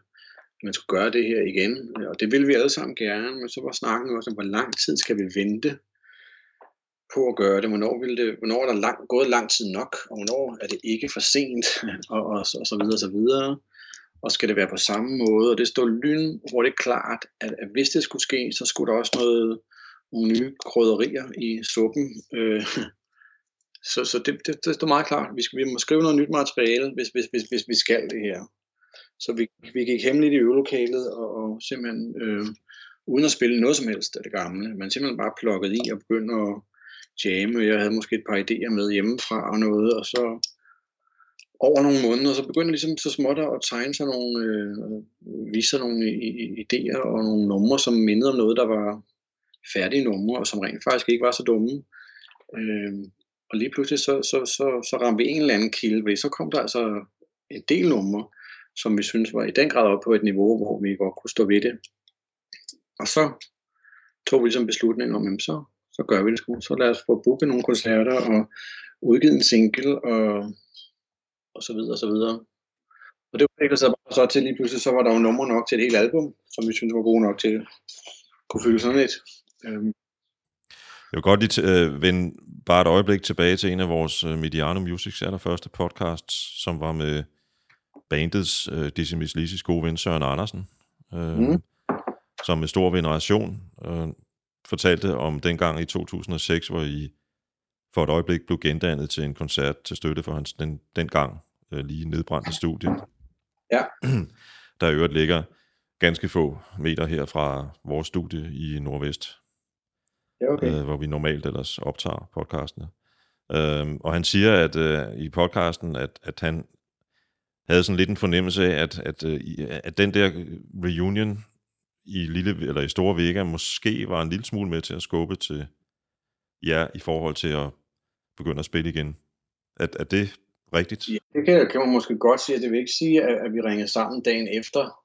man skulle gøre det her igen, og det ville vi alle sammen gerne, men så var snakken også om, hvor lang tid skal vi vente på at gøre det, hvornår, vil det, hvornår er der lang, gået lang tid nok, og hvornår er det ikke for sent, og, og, og så videre, og så videre og skal det være på samme måde, og det står lyn, hvor det er klart, at, at hvis det skulle ske, så skulle der også noget, nogle nye krydderier i suppen. Øh, (laughs) så så det, det, det står meget klart. Vi, skal, vi må skrive noget nyt materiale, hvis, hvis, hvis, hvis vi skal det her. Så vi, vi gik hemmeligt i øvelokalet og, og simpelthen øh, uden at spille noget som helst af det gamle. Man simpelthen bare plukket i og begyndte at jamme. Jeg havde måske et par idéer med hjemmefra og noget, og så over nogle måneder, så begyndte ligesom så småt at tegne sig nogle, øh, vise sig nogle idéer og nogle numre, som mindede om noget, der var, færdige numre, og som rent faktisk ikke var så dumme. Øh, og lige pludselig så, så, så, så ramte vi en eller anden kilde, ved, så kom der altså en del numre, som vi synes var i den grad op på et niveau, hvor vi godt kunne stå ved det. Og så tog vi ligesom beslutningen om, så, så gør vi det sgu. Så lad os få booket nogle koncerter og udgivet en single og, og så videre og så videre. Og det udviklede sig bare så til lige pludselig, så var der jo numre nok til et helt album, som vi synes var gode nok til at kunne fylde sådan et. Øhm. Jeg vil godt lige øh, vende bare et øjeblik tilbage til en af vores øh, Mediano Musics allerførste podcasts, som var med bandets øh, Decimis Lisis gode ven Søren Andersen, øh, mm. som med stor veneration øh, fortalte om dengang i 2006, hvor I for et øjeblik blev gendannet til en koncert til støtte for hans den, dengang øh, lige nedbrændte studie. Ja. (clears throat) Der i øvrigt ligger ganske få meter her fra vores studie i Nordvest, Ja, okay. øh, hvor vi normalt ellers optager podcastene. Øhm, og han siger at øh, i podcasten, at, at han havde sådan lidt en fornemmelse af, at, at, øh, at den der reunion i lille eller i Store Vega måske var en lille smule med til at skubbe til jer i forhold til at begynde at spille igen. Er, er det rigtigt? Ja, det kan, kan man måske godt sige. Det vil ikke sige, at, at vi ringede sammen dagen efter.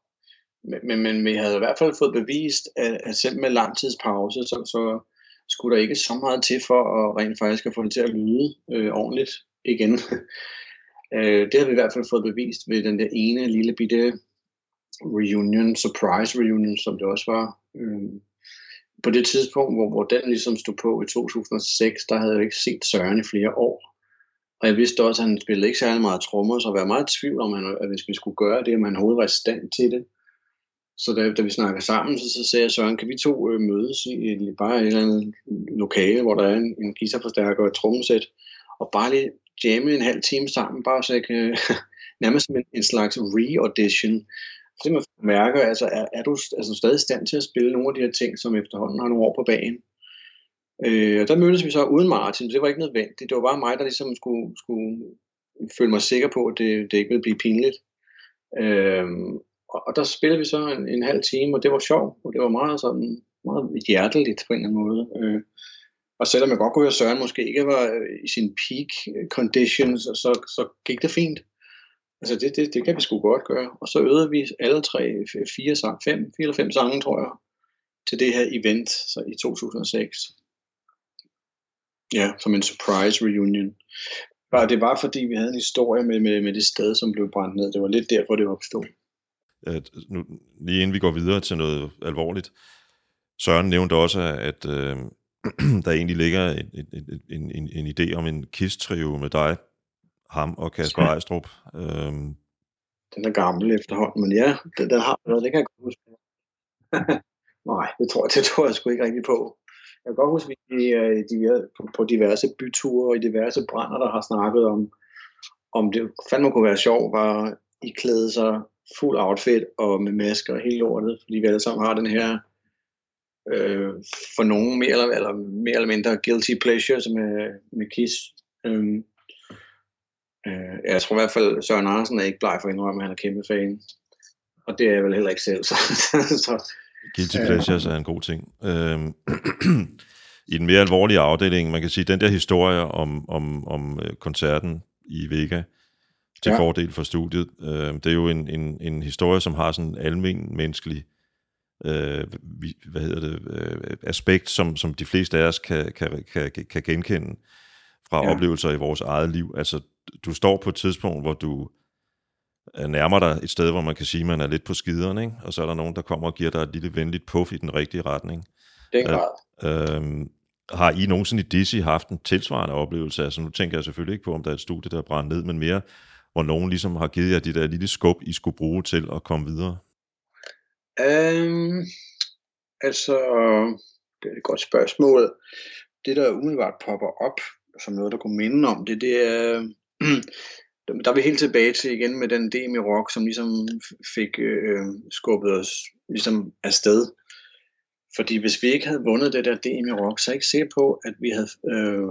Men, men, men vi havde i hvert fald fået bevist, at, at selv med langtidspause, så, så skulle der ikke så meget til for at rent faktisk at få det til at lyde øh, ordentligt igen. (laughs) øh, det har vi i hvert fald fået bevist ved den der ene lille bitte reunion, surprise reunion, som det også var. Øh, på det tidspunkt, hvor, hvor den ligesom stod på i 2006, der havde jeg ikke set Søren i flere år. Og jeg vidste også, at han spillede ikke særlig meget trommer, så jeg var meget i tvivl om, at hvis vi skulle gøre det, om han overhovedet var i stand til det. Så da, da vi snakker sammen, så, så sagde jeg, Søren, kan vi to øh, mødes i, et, bare et eller andet lokale, hvor der er en, en guitarforstærker og et trommesæt, og bare lige jamme en halv time sammen, bare så jeg kan (laughs) nærmest som en, en slags re-audition simpelthen mærker, altså, er, er du altså, stadig i stand til at spille nogle af de her ting, som efterhånden har nogle år på banen? Øh, og der mødtes vi så uden Martin, det var ikke nødvendigt. Det var bare mig, der ligesom skulle, skulle føle mig sikker på, at det, det ikke ville blive pinligt. Øh, og, og der spillede vi så en, en halv time, og det var sjovt, og det var meget sådan meget hjerteligt på en eller anden måde. Øh, og selvom jeg godt kunne høre, at Søren måske ikke var øh, i sin peak condition, så, så, så gik det fint. Altså det, det, det kan vi sgu godt gøre. Og så øvede vi alle tre, fire, sang, fem, fire eller fem sange, tror jeg, til det her event så i 2006. Ja, som en surprise reunion. Bare det var fordi, vi havde en historie med, med, med det sted, som blev brændt ned. Det var lidt derfor, det opstod. at nu, lige inden vi går videre til noget alvorligt, Søren nævnte også, at øh, (clears throat) der egentlig ligger en, en, en, en, en idé om en KISS-trio med dig, ham og Kasper Ejstrup. Øhm, Den er gammel efterhånden, men ja, den, den har været, det kan jeg godt huske. (laughs) Nej, det tror, det tror jeg sgu ikke rigtig på. Jeg kan godt huske, at vi øh, de, på, på diverse byture og i diverse brænder, der har snakket om, om det fandme kunne være sjovt, var I klæde sig fuld outfit og med masker og hele lortet, fordi vi alle sammen har den her øh, for nogen mere eller, eller mere eller mindre guilty pleasure som med, med Kiss. Øhm, øh, jeg tror i hvert fald, Søren Andersen er ikke bleg for at indrømme, at han er kæmpe fan. Og det er jeg vel heller ikke selv. (laughs) Så, så Guilty Pleasures er en god ting. Øhm, (clears throat) I den mere alvorlige afdeling, man kan sige, den der historie om, om, om øh, koncerten i Vega til Ja. fordel for studiet, øh, det er jo en, en, en historie, som har sådan en almen menneskelig øh, hvad hedder det, øh, aspekt, som, som de fleste af os kan, kan, kan, kan genkende fra ja. oplevelser i vores eget liv. Altså, du står på et tidspunkt, hvor du øh, nærmer dig et sted, hvor man kan sige, at man er lidt på skideren, ikke? og så er der nogen, der kommer og giver dig et lille venligt puff i den rigtige retning. den Ja. grad. Øhm, har I nogensinde i Dizzy haft en tilsvarende oplevelse? Altså nu tænker jeg selvfølgelig ikke på, om der er et studie, der er brændt ned, men mere, hvor nogen ligesom har givet jer de der lille skub, I skulle bruge til at komme videre. Øhm, altså, det er et godt spørgsmål. Det, der umiddelbart popper op, som noget, der kunne minde om det, det er, der er vi helt tilbage til igen med den DM i rock, som ligesom fik øh, skubbet os ligesom afsted. Fordi hvis vi ikke havde vundet det der DM i rock, så er jeg ikke sikker på, at vi havde øh,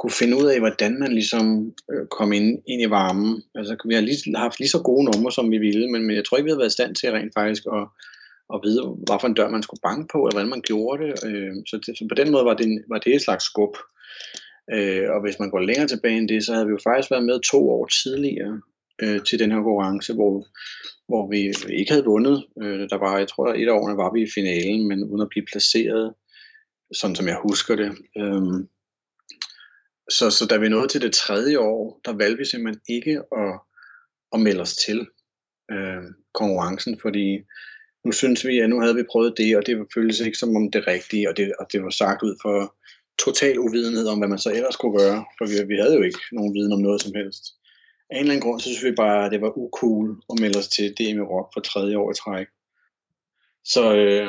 kunne finde ud af, hvordan man ligesom øh, kom ind, ind i varmen. Altså, vi har lige, haft lige så gode numre, som vi ville, men, men jeg tror ikke, vi havde været i stand til rent faktisk at, at vide, hvad for en dør man skulle banke på, eller hvordan man gjorde det. Øh, så, det, så på den måde var det, en- var det et slags skub. Øh, og hvis man går længere tilbage end det, så havde vi jo faktisk været med to år tidligere øh, til den her konkurrence, hvor, hvor vi ikke havde vundet. Øh, der var, jeg tror, et af årene var vi i finalen, men uden at blive placeret, sådan som jeg husker det. Øh, så, så da vi nåede til det tredje år, der valgte vi simpelthen ikke at, at melde os til øh, konkurrencen, fordi nu synes vi, at nu havde vi prøvet det, og det føltes ikke som om det rigtige, og det, og det var sagt ud for total uvidenhed om, hvad man så ellers kunne gøre, for vi, vi havde jo ikke nogen viden om noget som helst. Af en eller anden grund, så synes vi bare, at det var ucool at melde os til DM i Rock for tredje år i træk. Så øh,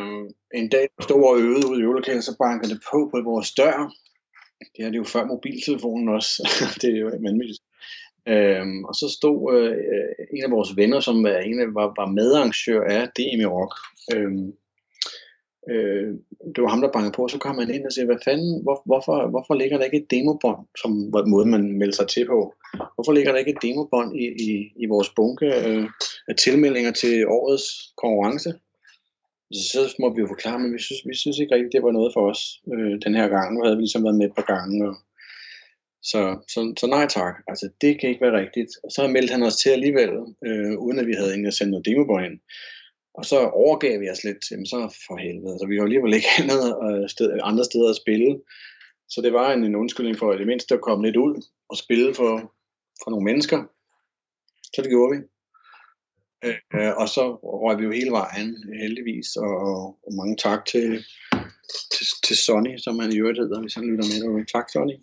en dag stod og øvede ude i øvelokalet, så bankede det på på vores dør. Det er det jo før mobiltelefonen også. (laughs) det er jo vanvittigt. Øhm, og så stod øh, øh en af vores venner, som var, en af, var, var medarrangør af DM i Rock. Øhm, øh, det var ham, der bankede på, så kom han ind og siger, hvad fanden, hvor, hvorfor, hvorfor ligger der ikke et demobånd, som måde, man melder sig til på? Hvorfor ligger der ikke et demobånd i, i, i vores bunke øh, af tilmeldinger til årets konkurrence? Så må vi jo forklare, men vi synes, vi synes ikke rigtigt, det var noget for os øh, den her gang. Nu havde vi ligesom været med et par gange, og så, så, så nej tak, altså det kan ikke være rigtigt. Og så meldte han os til alligevel, øh, uden at vi havde egentlig sendt noget demobånd ind. Og så overgav vi os lidt, jamen så for helvede. Så vi har alligevel ikke (laughs) andet, øh, sted, andre steder at spille. Så det var en, en undskyldning for, at det mindste at komme lidt ud og spille for, for nogle mennesker. Så det gjorde vi. Øh, og så røg vi jo hele vejen, heldigvis. Og, og mange tak til, til, til Sonny, som han i øvrigt hedder, hvis han lytter med derude. Tak, Sonny.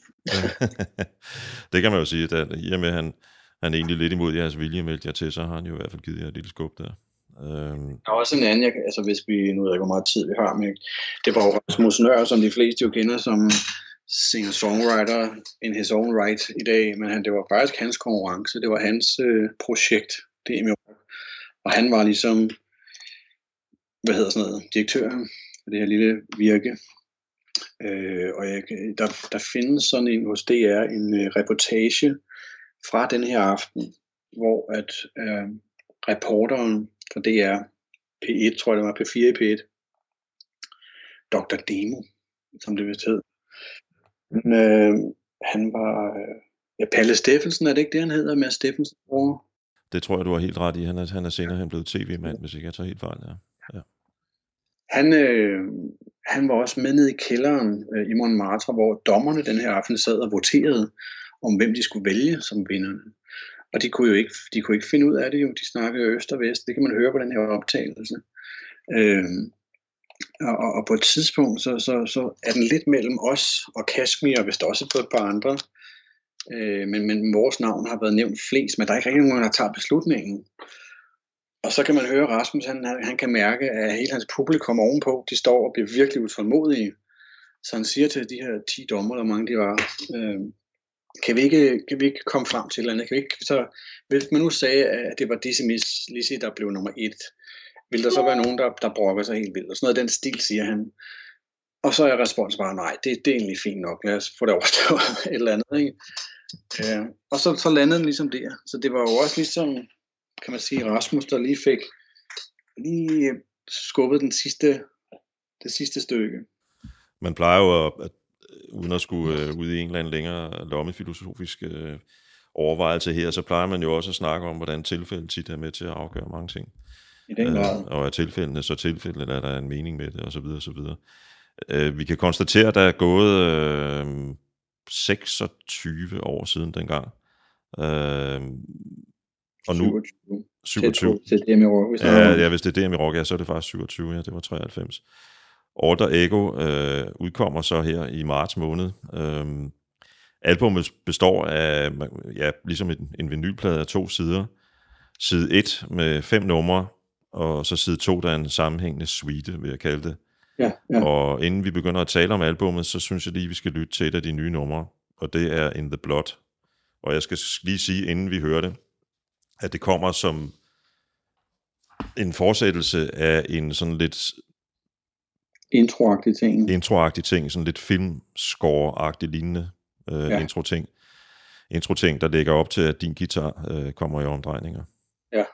(laughs) det kan man jo sige, at i og med, at han, han er egentlig lidt imod jeres vilje meldte jer til, så har han jo i hvert fald givet jer et lille skub der. Øhm. Der er også en anden, jeg, altså hvis vi, nu ved jeg ikke, hvor meget tid vi har, men det var jo Rasmus Nør, som de fleste jo kender som singer-songwriter in his own right i dag, men han, det var faktisk hans konkurrence, det var hans øh, projekt, det og han var ligesom, hvad hedder sådan noget, direktøren for det her lille virke. Øh, og jeg, der, der findes sådan en hos DR, en øh, reportage fra den her aften, hvor at øh, reporteren for DR, P1, tror jeg det var, P4 i P1, Dr. Demo, som det vist hed. Men, øh, han var, øh, ja, Palle Steffensen, er det ikke det, han hedder, med Steffensen? Det tror jeg, du har helt ret i. Han er, han er senere han blevet tv-mand, hvis ikke jeg tager helt fejl. Ja. ja. Han, øh, han var også med nede i kælderen øh, i Montmartre, hvor dommerne den her aften sad og voterede om, hvem de skulle vælge som vinderne. Og de kunne jo ikke, de kunne ikke finde ud af det jo. De snakkede øst og vest. Det kan man høre på den her optagelse. Øh, og, og på et tidspunkt, så, så, så er den lidt mellem os og Kashmir, og vist også på et par andre. Øh, men, men vores navn har været nævnt flest, men der er ikke rigtig nogen, der tager beslutningen. Og så kan man høre, at Rasmus han, han kan mærke, at hele hans publikum ovenpå, de står og bliver virkelig utålmodige. Så han siger til de her 10 dommer, der mange de var, øh, kan, vi ikke, kan vi ikke komme frem til et eller andet? Kan vi ikke, så, hvis man nu sagde, at det var Dizzy Miss Lizzy, der blev nummer et, vil der så være nogen, der, der brokker sig helt vildt? Og sådan noget den stil, siger han. Og så er respons bare, nej, det, det er egentlig fint nok, lad os få det overstået (laughs) et eller andet. Ikke? Ja. og så, så landede den ligesom der. Så det var jo også ligesom, kan man sige, Rasmus, der lige fik lige skubbet den sidste, det sidste stykke. Man plejer jo, at, at uden at skulle uh, ud i en eller anden længere lommefilosofisk uh, overvejelse her, så plejer man jo også at snakke om, hvordan tilfældet tit er med til at afgøre mange ting. I den grad. Uh, og er tilfældene så tilfældet, er der en mening med det, og så videre, og så videre. Uh, vi kan konstatere, at der er gået uh, 26 år siden dengang. Uh, og nu... 27. 27. Til DM Rock, hvis ja, ja, hvis det er DM Rock, ja, så er det faktisk 27, ja, det var 93. Order Ego øh, udkommer så her i marts måned. Øhm, albumet består af, ja, ligesom en, en vinylplade af to sider. Side 1 med fem numre, og så side 2, der er en sammenhængende suite, vil jeg kalde det. Ja, ja. Og inden vi begynder at tale om albumet, så synes jeg lige, vi skal lytte til et af de nye numre, og det er In The Blood. Og jeg skal lige sige, inden vi hører det, at det kommer som en fortsættelse af en sådan lidt introagtig ting. Introagtig ting, sådan lidt filmscore-agtig lignende øh, ja. intro-ting. Intro-ting, der lægger op til, at din guitar øh, kommer i omdrejninger. Ja.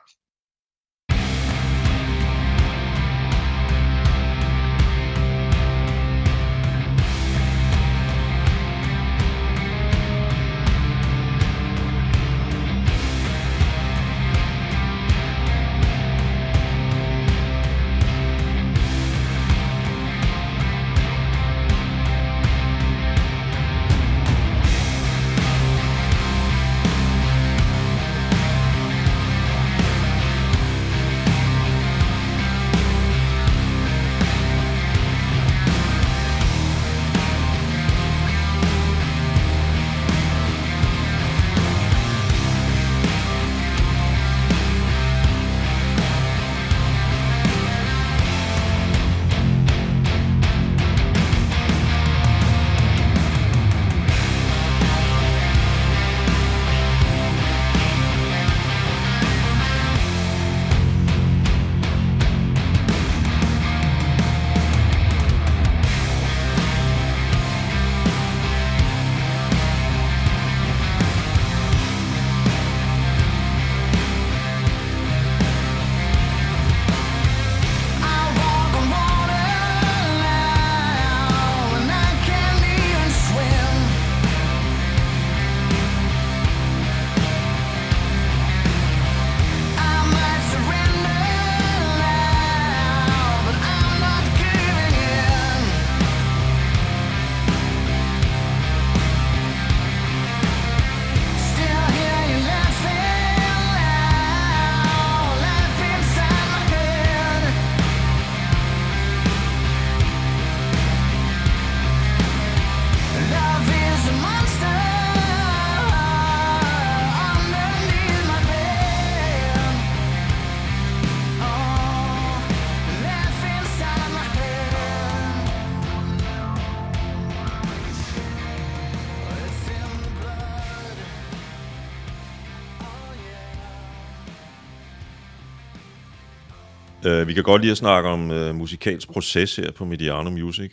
Uh, vi kan godt lige at snakke om uh, musikalsk proces her på Mediano Music.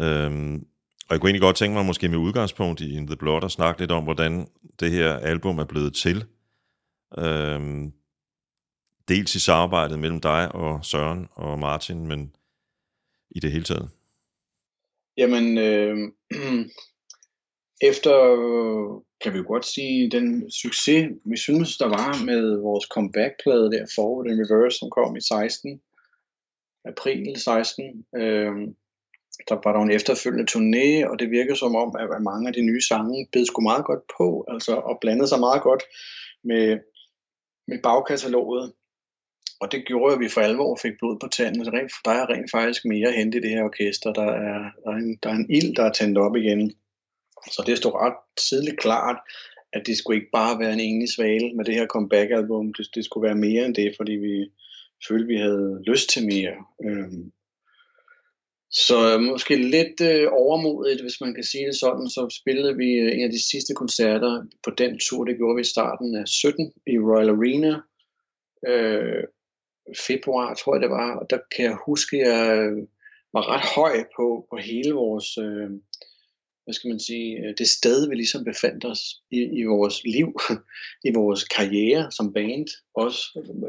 Uh, og jeg kunne egentlig godt tænke mig måske med udgangspunkt i In The Blood at snakke lidt om, hvordan det her album er blevet til. Uh, dels i samarbejdet mellem dig og Søren og Martin, men i det hele taget. Jamen, øh, (clears throat) efter, kan vi jo godt sige, den succes, vi synes, der var med vores comeback-plade der, Forward in Reverse, som kom i 16, april 16, øh, der var der en efterfølgende turné, og det virker som om, at mange af de nye sange blev sgu meget godt på, altså, og blandede sig meget godt med, med bagkataloget. Og det gjorde, at vi for alvor fik blod på tanden. Der er rent faktisk mere at hente i det her orkester. Der er, der er, en, der er en ild, der er tændt op igen. Så det stod ret tidligt klart, at det skulle ikke bare være en enlig svale med det her comeback-album. Det, det skulle være mere end det, fordi vi følte, vi havde lyst til mere. Øhm. Så måske lidt øh, overmodigt, hvis man kan sige det sådan, så spillede vi øh, en af de sidste koncerter på den tur, det gjorde vi i starten af 17 i Royal Arena. Øh, februar, tror jeg det var, og der kan jeg huske, at jeg øh, var ret høj på, på hele vores, øh, hvad skal man sige, øh, det sted, vi ligesom befandt os i, i vores liv, (laughs) i vores karriere som band. Også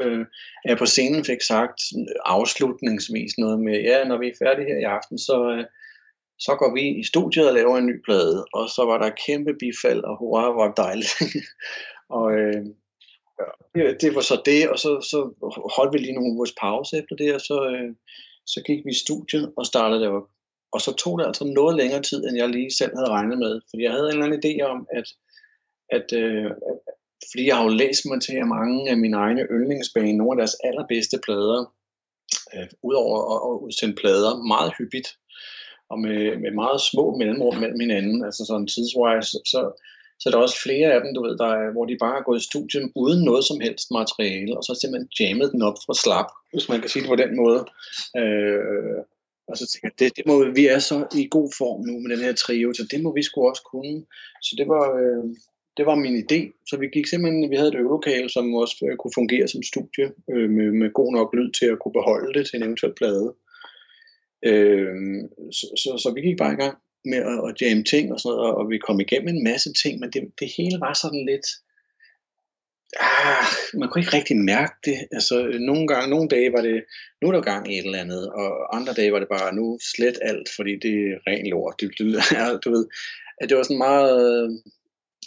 øh, at jeg på scenen fik sagt afslutningsvis noget med, ja, når vi er færdige her i aften, så, øh, så går vi i studiet og laver en ny plade. Og så var der kæmpe bifald, og hurra, hvor dejligt. (laughs) og øh, det, det var så det, og så, så holdt vi lige nogle ugers pause efter det, og så, øh, så gik vi i studiet og startede det op. Og så tog det altså noget længere tid, end jeg lige selv havde regnet med. Fordi jeg havde en eller anden idé om, at, at øh, fordi jeg har jo læst mig til, mange af mine egne yndlingsbane, nogle af deres allerbedste plader, øh, udover at, at udsende plader meget hyppigt, og med, med meget små mellemrum mellem hinanden, altså sådan tidswise, så, så der er også flere af dem, du ved, der er, hvor de bare har gået i studiet uden noget som helst materiale, og så simpelthen jammet den op fra slap, hvis man kan sige det på den måde. Øh, og så tænkte jeg, det, det må, vi er så i god form nu med den her trio, så det må vi sgu også kunne. Så det var, øh, det var min idé. Så vi gik simpelthen, vi havde et øvelokale, som også øh, kunne fungere som studie, øh, med, med god nok lyd til at kunne beholde det til en eventuel plade. Øh, så, så, så vi gik bare i gang med at, at jamme ting og sådan noget, og vi kom igennem en masse ting, men det, det hele var sådan lidt, ah, man kunne ikke rigtig mærke det. Altså, nogle gange, nogle dage var det, nu er der gang i et eller andet, og andre dage var det bare, nu slet alt, fordi det er ren lort. Det, det, (laughs) du ved, at det var sådan meget,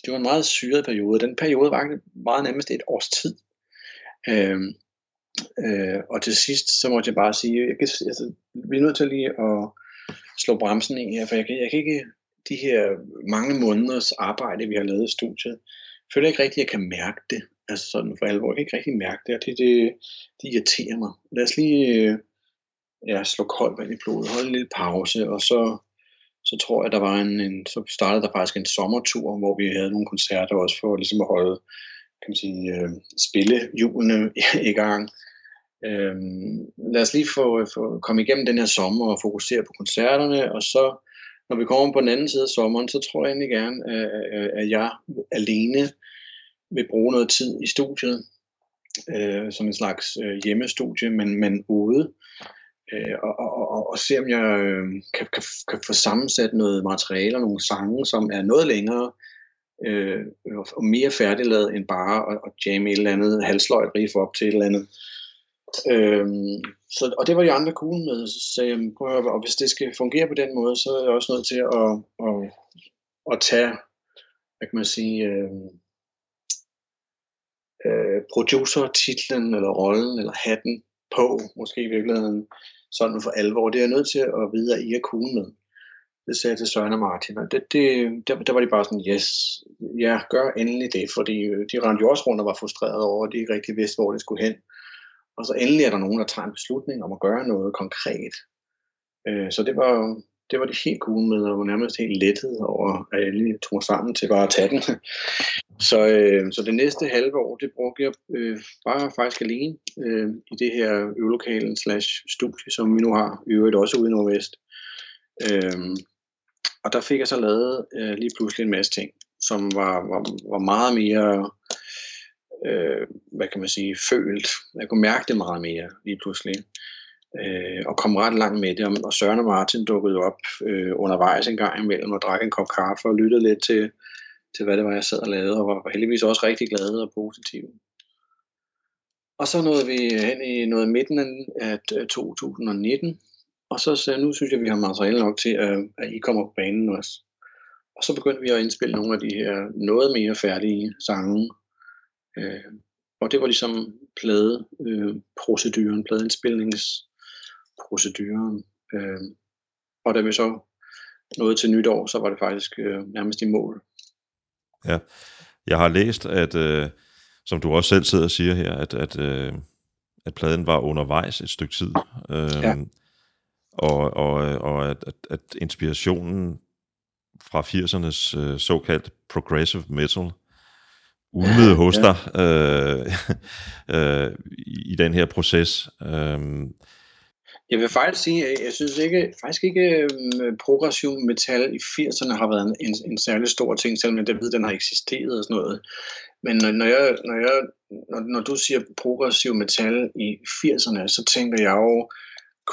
det var en meget syret periode. Den periode var meget nærmest et års tid. Øhm, øh, og til sidst, så måtte jeg bare sige, jeg kan, altså, vi er nødt til lige at slå bremsen i her, for jeg kan, jeg kan ikke, de her mange måneders arbejde, vi har lavet i studiet, jeg føler ikke rigtigt, at jeg kan mærke det. Altså sådan for alvor. Jeg kan ikke rigtig mærke det, og det, det, det irriterer mig. Lad os lige øh, ja, slå koldt vand i blodet, holde en lille pause, og så, så tror jeg, der var en, en, så startede der faktisk en sommertur, hvor vi havde nogle koncerter også for ligesom at holde, kan man sige, øh, spille julene (laughs) i gang. Øhm, lad os lige få, få komme igennem den her sommer og fokusere på koncerterne, og så når vi kommer på den anden side af sommeren, så tror jeg egentlig gerne, at jeg alene vil bruge noget tid i studiet, øh, som en slags øh, hjemmestudie, men, men ude, øh, og, og, og, og se om jeg øh, kan, kan, kan få sammensat noget materiale og nogle sange, som er noget længere øh, og mere færdiglavet end bare at, at jamme et eller andet halsløjt riff op til et eller andet. Øhm, så, og det var de andre cool med, så sagde jeg, prøv at høre, og hvis det skal fungere på den måde, så er jeg også nødt til at, at, at tage, hvad kan man sige, øh, øh, producer-titlen, eller rollen, eller hatten på, måske i virkeligheden, sådan for alvor. Det er jeg nødt til at vide, at I er cool med. Det sagde jeg til Søren og Martin, og det, det, der, der var de bare sådan, yes, ja, gør endelig det, fordi øh, de rendte jo også rundt og var frustrerede over, at de ikke rigtig vidste, hvor det skulle hen. Og så endelig er der nogen, der tager en beslutning om at gøre noget konkret. Øh, så det var, det var det helt cool med, og var nærmest helt lettet over, at jeg lige tog sammen til bare at tage den. (laughs) så, øh, så det næste halve år, det brugte jeg øh, bare faktisk alene øh, i det her øvelokalen slash studie, som vi nu har, i øvrigt også ude i Nordvest. Øh, og der fik jeg så lavet øh, lige pludselig en masse ting, som var, var, var meget mere øh, hvad kan man sige, følt. Jeg kunne mærke det meget mere lige pludselig. Øh, og kom ret langt med det. Og Søren og Martin dukkede op øh, undervejs en gang imellem og drak en kop kaffe og lyttede lidt til, til hvad det var, jeg sad og lavede, og var heldigvis også rigtig glade og positive. Og så nåede vi hen i noget midten af 2019, øh, og så sagde nu synes jeg, vi har materiale nok til, at, at I kommer på banen også. Og så begyndte vi at indspille nogle af de her noget mere færdige sange. Øh, og det var ligesom pladeproceduren, øh, pladeindspilningsproceduren. Øh, og da vi så nåede til nytår, så var det faktisk øh, nærmest i mål. Ja, jeg har læst, at øh, som du også selv sidder og siger her, at, at, øh, at pladen var undervejs et stykke tid. Øh, ja. Og, og, og at, at, at inspirationen fra 80'ernes øh, såkaldt progressive metal ulmede hos ja. dig øh, (laughs) øh, i den her proces. Øh, jeg vil faktisk sige, at jeg synes ikke, faktisk ikke øhm, progressiv metal i 80'erne har været en, en særlig stor ting, selvom jeg ved, den har eksisteret og sådan noget. Men når, når, jeg, når, jeg, når, når du siger progressiv metal i 80'erne, så tænker jeg jo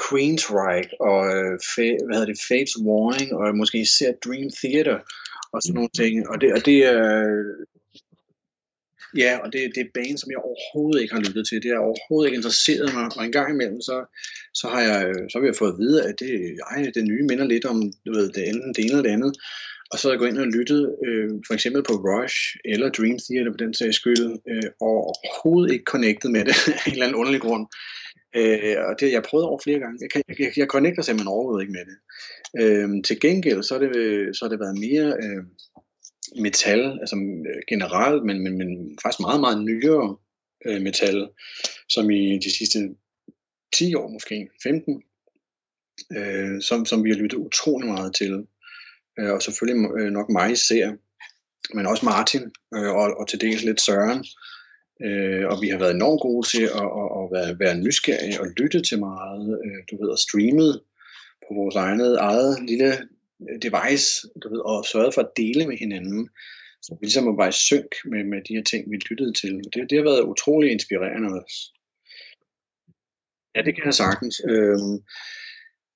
Queensryche og øh, hvad hedder det, Fates Warning og måske især Dream Theater og sådan nogle ting. Og det, og det er Ja, og det, det er band, som jeg overhovedet ikke har lyttet til. Det er overhovedet ikke interesseret mig. Og en gang imellem, så, så, har, jeg, øh, så har jeg fået at vide, at det, ej, det nye minder lidt om du ved, det, enten det ene eller det andet. Og så er jeg gået ind og lyttet øh, for eksempel på Rush eller Dream Theater på den sags skyld, øh, og overhovedet ikke connectet med det (laughs) af en eller anden underlig grund. Øh, og det jeg prøvet over flere gange. Jeg, kan, jeg, jeg connecter simpelthen overhovedet ikke med det. Øh, til gengæld så har det, så har det været mere øh, metal, altså øh, generelt, men, men, men faktisk meget, meget nyere øh, metal, som i de sidste 10 år måske, 15, øh, som, som vi har lyttet utrolig meget til. Øh, og selvfølgelig øh, nok mig især, men også Martin, øh, og, og til dels lidt Søren. Øh, og vi har været enormt gode til at, at, at være, være nysgerrige og lytte til meget, øh, du ved, og streamet på vores eget, eget lille device, du ved, og sørget for at dele med hinanden. Så vi ligesom var i synk med, med de her ting, vi lyttede til. Det, det har været utrolig inspirerende også. Ja, det kan jeg sagtens. Øhm,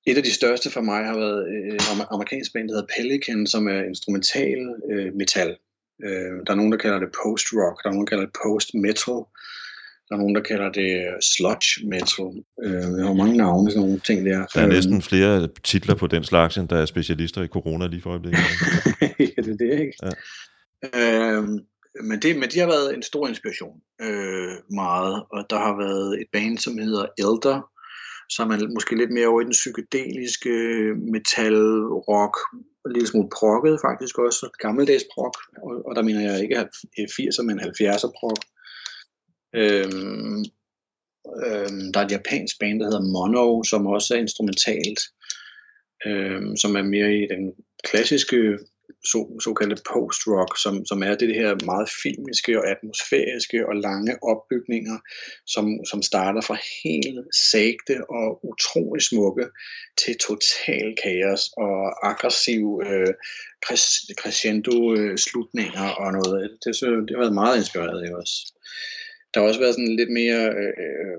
et af de største for mig har været øh, amerikansk band, der hedder Pelican, som er instrumental øh, metal. Øh, der er nogen, der kalder det post-rock, der er nogen, der kalder det post-metal. Der er nogen, der kalder det sludge metal. Øh, der har mange navne, sådan nogle ting der. Der er næsten flere titler på den slags, end der er specialister i corona lige for øjeblikket. (laughs) ja, det er det, ikke? Ja. Øh, men, det, men de har været en stor inspiration, øh, meget. Og der har været et band, som hedder Elder, som er måske lidt mere over i den psykedeliske metal, rock, en lille smule prokket faktisk også, gammeldags prok, og, og der mener jeg ikke 80'er, men 70'er prok. Øhm, øhm, der er et japansk band, der hedder Mono, som også er instrumentalt, øhm, som er mere i den klassiske så, såkaldte post-rock, som, som er det her meget filmiske og atmosfæriske og lange opbygninger, som, som starter fra helt sagte og utrolig smukke til total kaos og aggressiv øh, crescendo-slutninger øh, og noget. Det, så, det har været meget inspireret af os. Der har også været sådan lidt mere øh, øh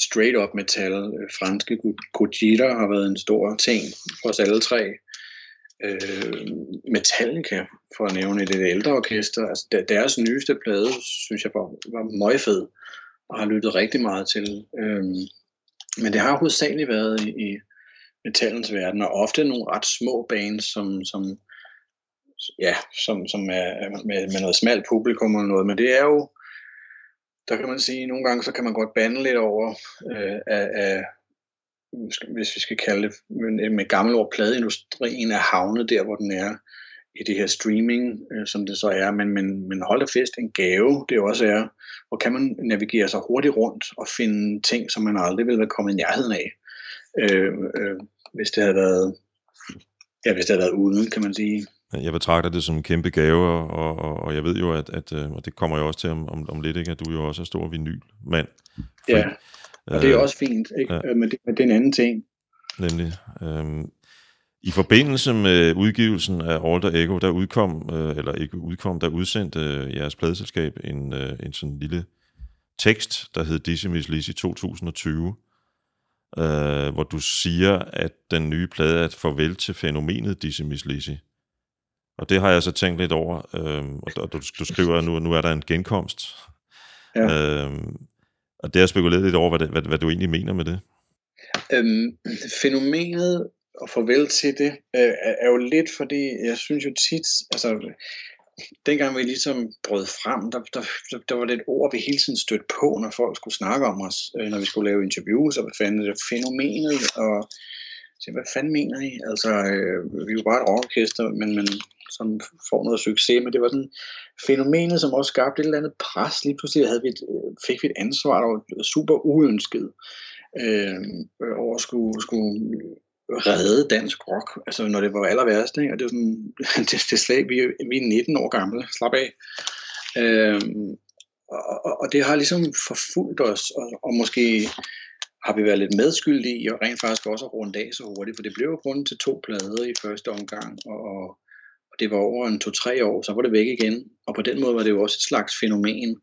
straight up metal. Franske Gojira har været en stor ting for os alle tre øh, Metallica, for at nævne et lidt ældre orkester. Altså, deres nyeste plade, synes jeg, var, var møgfed og har lyttet rigtig meget til. Øh, men det har hovedsageligt været i, i metallens verden, og ofte nogle ret små bands, som, som, ja, som, som er med, med noget smalt publikum eller noget, men det er jo, der kan man sige, nogle gange så kan man godt bande lidt over øh, af, af hvis vi skal kalde det med, øh, med gammel ord, pladeindustrien er havnet der, hvor den er i det her streaming, øh, som det så er, men, men, men hold da fest, en gave det også er, hvor kan man navigere sig hurtigt rundt og finde ting, som man aldrig ville være kommet i nærheden af, øh, øh, hvis det havde været ja, hvis det havde været uden, kan man sige. Jeg betragter det som en kæmpe gave, og, og, og jeg ved jo, at, at, øh, og det kommer jo også til om, om, om lidt, ikke, at du jo også er stor vinylmand. Ja, og det er øh, også fint, ikke? Ja. Men, det, men det er en anden ting. Nemlig. Øhm, I forbindelse med udgivelsen af Alter Ego, der udkom, øh, eller ikke udkom, der udsendte øh, jeres pladeselskab en, øh, en sådan lille tekst, der hed Dizzy Miss Lizzy 2020, øh, hvor du siger, at den nye plade er et farvel til fænomenet Dizzy Miss Lizzy. Og det har jeg så tænkt lidt over, øh, og du, du skriver, at nu, nu er der en genkomst. Ja. Øh, og det har jeg spekuleret lidt over, hvad, det, hvad, hvad du egentlig mener med det. Øhm, fænomenet og farvel til det, øh, er jo lidt fordi, jeg synes jo tit, altså dengang vi ligesom brød frem, der, der, der var det et ord, vi hele tiden stødte på, når folk skulle snakke om os, øh, når vi skulle lave interviews, og hvad fanden det fænomenet, og så, hvad fanden mener I? Altså, øh, vi er jo bare et rockorkester, men, men som får noget succes, men det var sådan fænomenet, som også skabte et eller andet pres. Lige pludselig havde vi et, øh, fik vi et ansvar, der var super uønsket øh, over at skulle, skulle redde dansk rock, altså når det var aller værst, ikke? og det var sådan, (laughs) det, det slag, vi, vi er 19 år gamle, slap af. Øh, og, og det har ligesom forfulgt os, og, og måske har vi været lidt medskyldige i, og rent faktisk også at runde af så hurtigt, for det blev jo grund til to plader i første omgang, og, og det var over en to-tre år, så var det væk igen, og på den måde var det jo også et slags fænomen.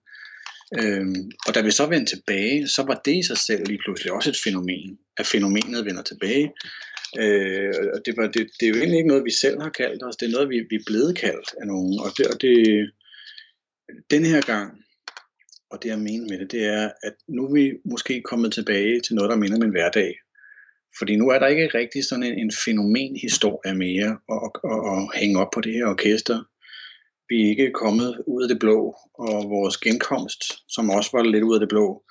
Øhm, og da vi så vendte tilbage, så var det i sig selv lige pludselig også et fænomen, at fænomenet vender tilbage. Øh, og det, var, det, det er jo egentlig ikke noget, vi selv har kaldt os, det er noget, vi, vi er blevet kaldt af nogen. Og, det, og det, den her gang, og det jeg mener med det, det er, at nu er vi måske kommet tilbage til noget, der minder om en hverdag. Fordi nu er der ikke rigtig sådan en, en fænomenhistorie mere at, at, at, at hænge op på det her orkester. Vi er ikke kommet ud af det blå, og vores genkomst, som også var lidt ud af det blå,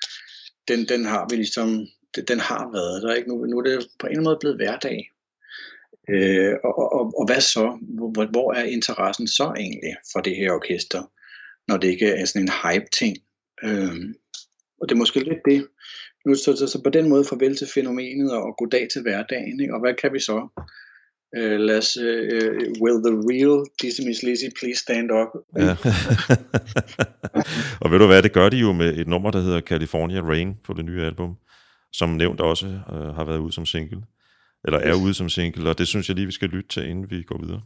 den, den har vi ligesom det, den har været der. Ikke? Nu, nu er det på en måde blevet hverdag. Øh, og, og, og hvad så? Hvor, hvor er interessen så egentlig for det her orkester, når det ikke er sådan en hype-ting? Øh, og det er måske lidt det. Nu, så, så, så på den måde farvel til fænomenet og goddag til hverdagen. Ikke? Og hvad kan vi så? Uh, lad os, uh, will the real Dizzy Miss Lizzy please stand up? Ja. og ved du hvad, det gør de jo med et nummer, der hedder California Rain på det nye album som nævnt også øh, har været ude som single, eller er ude som single, og det synes jeg lige, vi skal lytte til, inden vi går videre.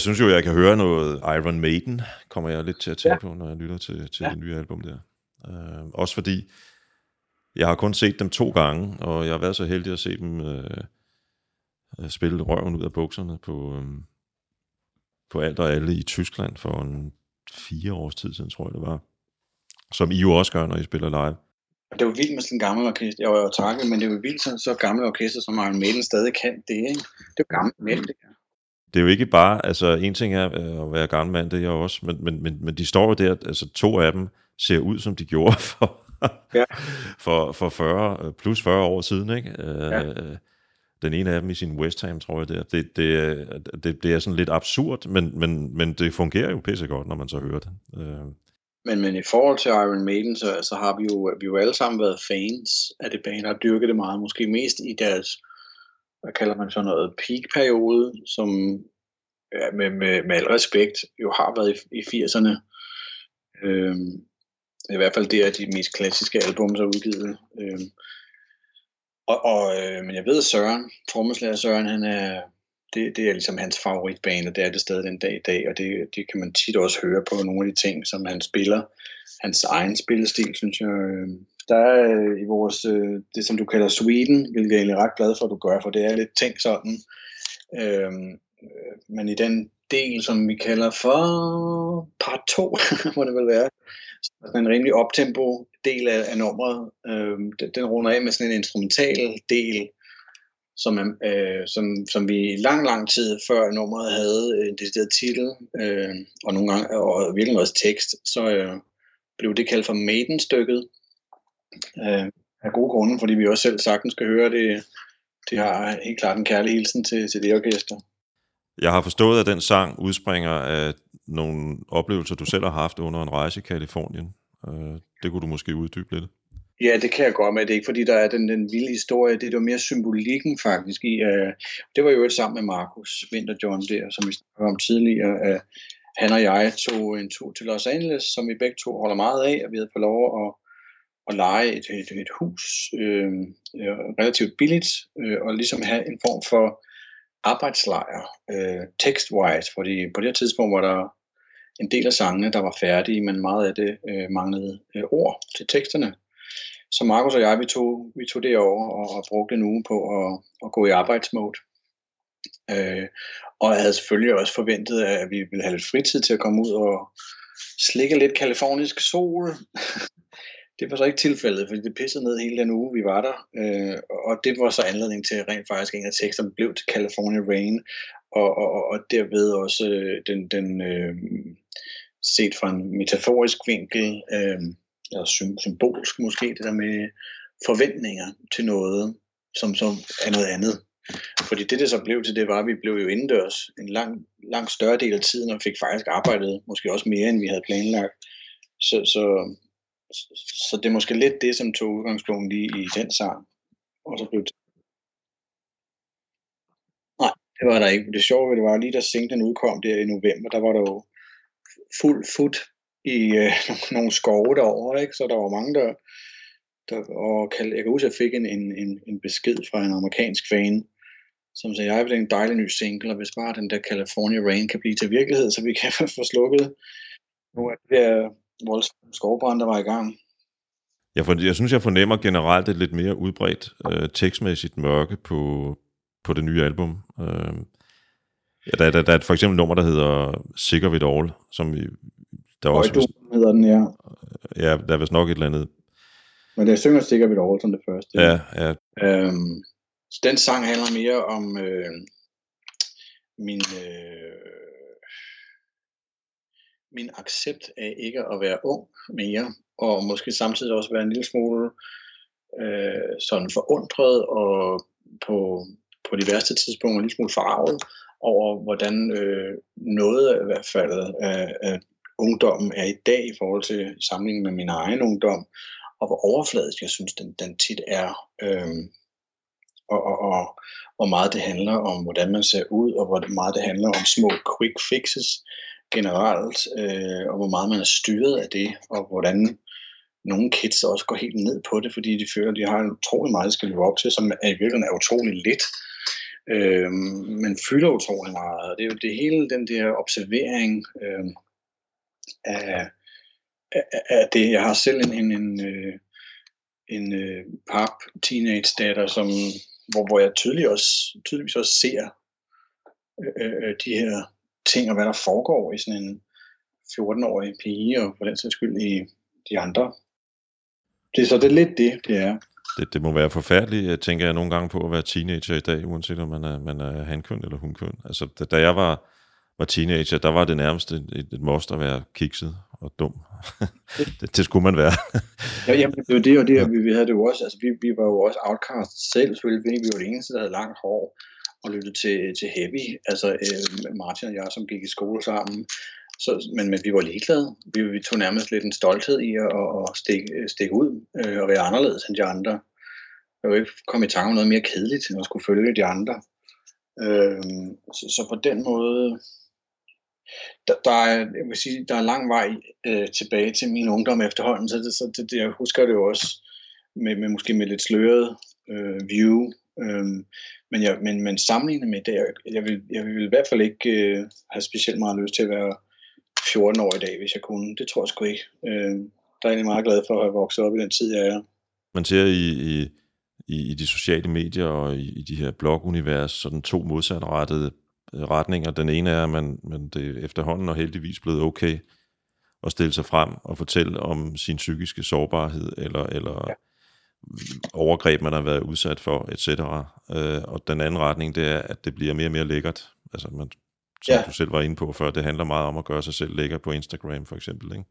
Jeg synes jo, jeg kan høre noget Iron Maiden, kommer jeg lidt til at tænke ja. på, når jeg lytter til, til ja. det nye album der. Uh, også fordi, jeg har kun set dem to gange, og jeg har været så heldig at se dem uh, spille røven ud af bukserne på, um, på alt og alle i Tyskland for en fire års tid siden, tror jeg det var. Som I jo også gør, når I spiller live. Det er jo vildt med sådan en gammel orkester. Jeg var jo takket, men det er jo vildt, så, så gamle orkester, som Iron Maiden stadig kan det. Ikke? Det er jo gammel mænd, det her. Det er jo ikke bare, altså en ting er øh, at være gammel mand, det er jeg også, men, men, men, men de står jo der, altså to af dem ser ud, som de gjorde (laughs) for, ja. for, for 40, øh, plus 40 år siden, ikke? Ja. Øh, den ene af dem i sin West Ham, tror jeg det er. Det, det, det, det er sådan lidt absurd, men, men, men det fungerer jo pissegodt, når man så hører det. Men, men i forhold til Iron Maiden, så, så har vi jo, vi jo alle sammen været fans af det band, og dyrket det meget, måske mest i deres, hvad kalder man så noget, peak-periode, som ja, med, med, med al respekt jo har været i, i 80'erne. Øhm, I hvert fald det er de mest klassiske album, der er udgivet. Øhm, og, og, øh, men jeg ved, at Søren, trommeslager Søren, han er, det, det er ligesom hans favoritbane, og det er det stadig den dag i dag, og det, det kan man tit også høre på nogle af de ting, som han spiller. Hans egen spillestil, synes jeg. Øhm, der er øh, i vores, øh, det som du kalder Sweden, hvilket jeg er ret glad for, at du gør, for det er lidt ting sådan. Øhm, øh, men i den del, som vi kalder for part 2, (laughs) må det vel være, så en rimelig optempo del af, af nummeret. Øhm, den, den runder af med sådan en instrumental del, som, øh, som, som vi lang, lang tid før nummeret havde en decideret titel, øh, og nogle gange og virkelig også tekst, så øh, blev det kaldt for Maiden-stykket. Øh, af gode grunde, fordi vi også selv sagtens skal høre det. Det har helt klart en kærlig hilsen til, til det orkester. Jeg har forstået, at den sang udspringer af nogle oplevelser, du selv har haft under en rejse i Kalifornien. Øh, det kunne du måske uddybe lidt. Ja, det kan jeg godt med. Det er ikke fordi, der er den, den vilde historie. Det er jo mere symbolikken faktisk i. Uh, det var jo et sammen med Markus Winter-John der, som vi snakkede om tidligere. Uh, han og jeg tog en tur til Los Angeles, som vi begge to holder meget af, og vi havde fået lov at, at lege et, et, et hus øh, relativt billigt, øh, og ligesom have en form for arbejdslejr, øh, text-wise, fordi på det her tidspunkt var der en del af sangene, der var færdige, men meget af det øh, manglede øh, ord til teksterne. Så Markus og jeg, vi tog, vi tog det over og, og brugte en uge på at, at gå i arbejdsmode. Øh, og jeg havde selvfølgelig også forventet, at vi ville have lidt fritid til at komme ud og slikke lidt kalifornisk sol. (laughs) det var så ikke tilfældet, fordi det pissede ned hele den uge, vi var der. Øh, og det var så anledning til, at rent faktisk en af teksterne blev til California Rain. Og, og, og derved også øh, den, den øh, set fra en metaforisk vinkel, øh, eller symbolsk måske, det der med forventninger til noget, som som er noget andet. Fordi det, det så blev til, det var, at vi blev jo indendørs en lang, lang større del af tiden, og fik faktisk arbejdet måske også mere, end vi havde planlagt. Så, så, så det er måske lidt det, som tog udgangspunkt i, i den sang. Og så blev det... Nej, det var der ikke. Det sjove det var lige da singlen udkom der i november, der var der jo fuld fod i øh, (laughs) nogle skove derovre, ikke? så der var mange, der, der og kald, jeg kan huske, at jeg fik en, en, en, en besked fra en amerikansk fan, som sagde, jeg vil en dejlig ny single, og hvis bare den der California Rain kan blive til virkelighed, så vi kan (laughs) få slukket nogle af de der voldsomme skovbrænde, der var i gang. Jeg, for, jeg synes, jeg fornemmer generelt et lidt mere udbredt øh, tekstmæssigt mørke på, på det nye album. Øh, ja, der, der, der er for eksempel et nummer, der hedder Sikker ved All, som vi, der er også, hedder den, ja. Ja, der er vist nok et eller andet. Men det synger sikkert ved All som det første. Ja, ja. Øhm, så den sang handler mere om øh, min, øh, min accept af ikke at være ung mere, og måske samtidig også være en lille smule øh, sådan forundret og på, på de værste tidspunkter en lille smule forarvet over, hvordan øh, noget i hvert fald af, af ungdommen er i dag i forhold til sammenligning med min egen ungdom, og hvor overfladisk jeg synes, den, den tit er. Øhm, og, og, og hvor meget det handler om, hvordan man ser ud, og hvor meget det handler om små quick fixes generelt, øh, og hvor meget man er styret af det, og hvordan nogle kids også går helt ned på det, fordi de føler, at de har utrolig meget, de skal leve op til, som er i virkeligheden er utrolig lidt. øh, men fylder utrolig meget. Og det er jo det hele den der observering øh, af, af, det. Jeg har selv en, en, en, øh, en øh, pap teenage datter, som, hvor, hvor jeg tydelig også, tydeligvis også ser øh, øh, øh, de her ting og hvad der foregår i sådan en 14-årig pige, og for den sags skyld i de andre. Det er så det er lidt det, det er. Det, det må være forfærdeligt, jeg tænker jeg nogle gange på at være teenager i dag, uanset om man er, man er hankøn eller hunkøn. Altså, da, da jeg var, var teenager, der var det nærmest et, et must at være kikset og dum. (laughs) det, det skulle man være. ja, jamen, det var det, og det, og vi, vi havde det jo også, altså vi, vi var jo også outcast selv, selvfølgelig, fordi vi var det eneste, der havde langt hår og lyttede til, til heavy, altså øh, Martin og jeg, som gik i skole sammen. Så, men, men vi var ligeglade. Vi, vi tog nærmest lidt en stolthed i at, at stikke, stikke ud øh, og være anderledes end de andre. Jeg var ikke kommet i tanke om noget mere kedeligt end at skulle følge de andre. Øh, så, så på den måde, der, der, er, jeg vil sige, der er lang vej øh, tilbage til min ungdom efterhånden, så, det, så det, det, jeg husker det jo også med, med måske med lidt sløret øh, view. Øh, men, jeg, men, men sammenlignet med det, jeg, jeg, vil, jeg vil i hvert fald ikke øh, have specielt meget lyst til at være 14 år i dag, hvis jeg kunne. Det tror jeg sgu ikke. Øh, der er jeg meget glad for at have vokset op i den tid, jeg er. Man ser i, i, i, de sociale medier og i, i de her blogunivers sådan to modsatrettede retninger. Den ene er, at man, man det efterhånden og heldigvis blevet okay at stille sig frem og fortælle om sin psykiske sårbarhed eller, eller ja. overgreb, man har været udsat for, etc. Øh, og den anden retning, det er, at det bliver mere og mere lækkert. Altså man som ja. du selv var inde på før, det handler meget om at gøre sig selv lækker på Instagram for eksempel, ikke?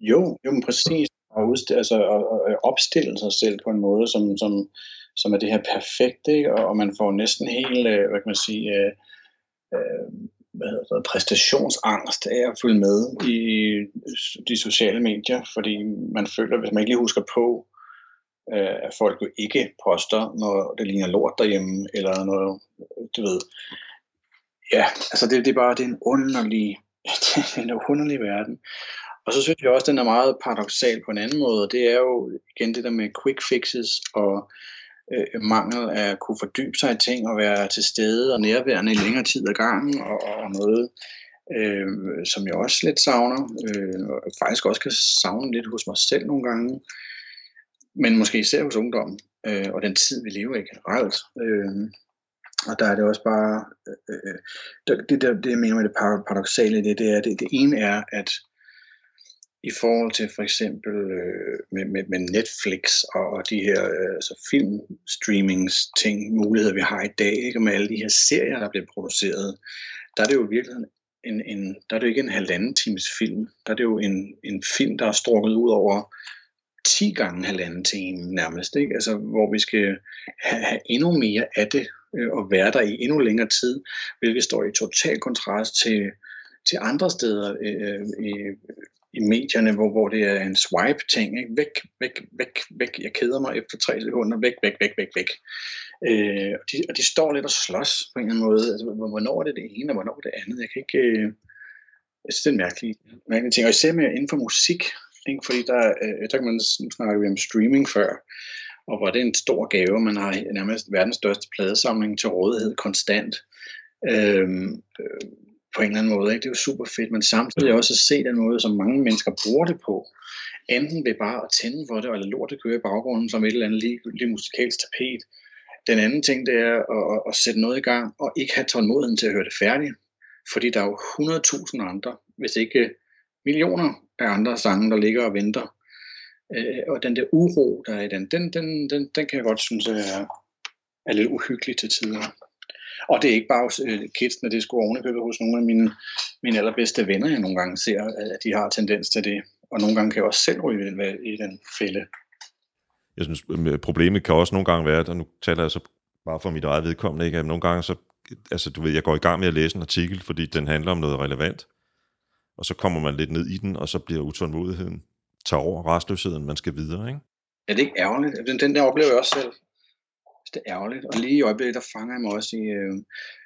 Jo, jo, men præcis. Og altså, opstille sig selv på en måde, som, som, som er det her perfekte, ikke? Og, og man får næsten helt, øh, hvad kan man sige, øh, øh, hvad hedder det, præstationsangst af at følge med i de sociale medier, fordi man føler, hvis man ikke lige husker på, øh, at folk jo ikke poster, når det ligner lort derhjemme, eller noget, du ved, ja, altså det, det er bare det er en underlig, (laughs) det er en underlig verden. Og så synes jeg også, den er meget paradoxal på en anden måde, det er jo igen det der med quick fixes og øh, mangel af at kunne fordybe sig i ting og være til stede og nærværende i længere tid ad gangen og, og noget, øh, som jeg også lidt savner, øh, og faktisk også kan savne lidt hos mig selv nogle gange, men måske især hos ungdommen øh, og den tid, vi lever i generelt. Øh, og der er det også bare, øh, øh det, det, det jeg mener med det paradoxale i det, det er, det, det ene er, at i forhold til for eksempel øh, med, med, med Netflix og, og de her øh, altså filmstreamings ting, muligheder vi har i dag, ikke? med alle de her serier, der bliver produceret, der er det jo virkelig en, en, der er det jo ikke en halvanden times film, der er det jo en, en film, der er strukket ud over 10 gange halvanden time nærmest, ikke? Altså, hvor vi skal have, have endnu mere af det, øh, og være der i endnu længere tid, hvilket står i total kontrast til, til andre steder øh, øh, i medierne, hvor, hvor det er en swipe-ting. Ikke? Væk, væk, væk, væk. Jeg keder mig efter tre sekunder. Væk, væk, væk, væk, væk. Øh, og, de, og de står lidt og slås på en eller anden måde. Altså, hvornår er det det ene, og hvornår er det andet? Jeg kan ikke... Øh, jeg synes, det er en mærkelig, mærkelig ting. Og især med inden for musik, ikke? fordi der, øh, der kan man, nu snakker vi om streaming før, og hvor det er en stor gave. Man har nærmest verdens største pladesamling til rådighed konstant. Øhm, øh, på en eller anden måde. Ikke? Det er jo super fedt, men samtidig også at se den måde, som mange mennesker bruger det på. Enten ved bare at tænde for det, eller lortet køre i baggrunden som et eller andet lige, lige musikalsk tapet. Den anden ting, det er at, at, at sætte noget i gang, og ikke have tålmodigheden til at høre det færdigt. Fordi der er jo 100.000 andre, hvis ikke øh, millioner af andre sange, der ligger og venter Øh, og den der uro, der er i den, den, den, den, den kan jeg godt synes er, er lidt uhyggelig til tider. Og det er ikke bare hos øh, kidsene, det er sgu ovenikøbet hos nogle af mine, mine allerbedste venner, jeg nogle gange ser, at de har tendens til det. Og nogle gange kan jeg også selv ryge i den fælde. Jeg synes, øh, problemet kan også nogle gange være, og nu taler jeg så bare for mit eget vedkommende, ikke? at nogle gange så, altså du ved, jeg går i gang med at læse en artikel, fordi den handler om noget relevant, og så kommer man lidt ned i den, og så bliver utålmodigheden tager over restløsheden, man skal videre, ikke? Er det ikke ærgerligt? Den, den der oplever jeg også selv. Det er ærgerligt. Og lige i øjeblikket, der fanger jeg mig også i, øh,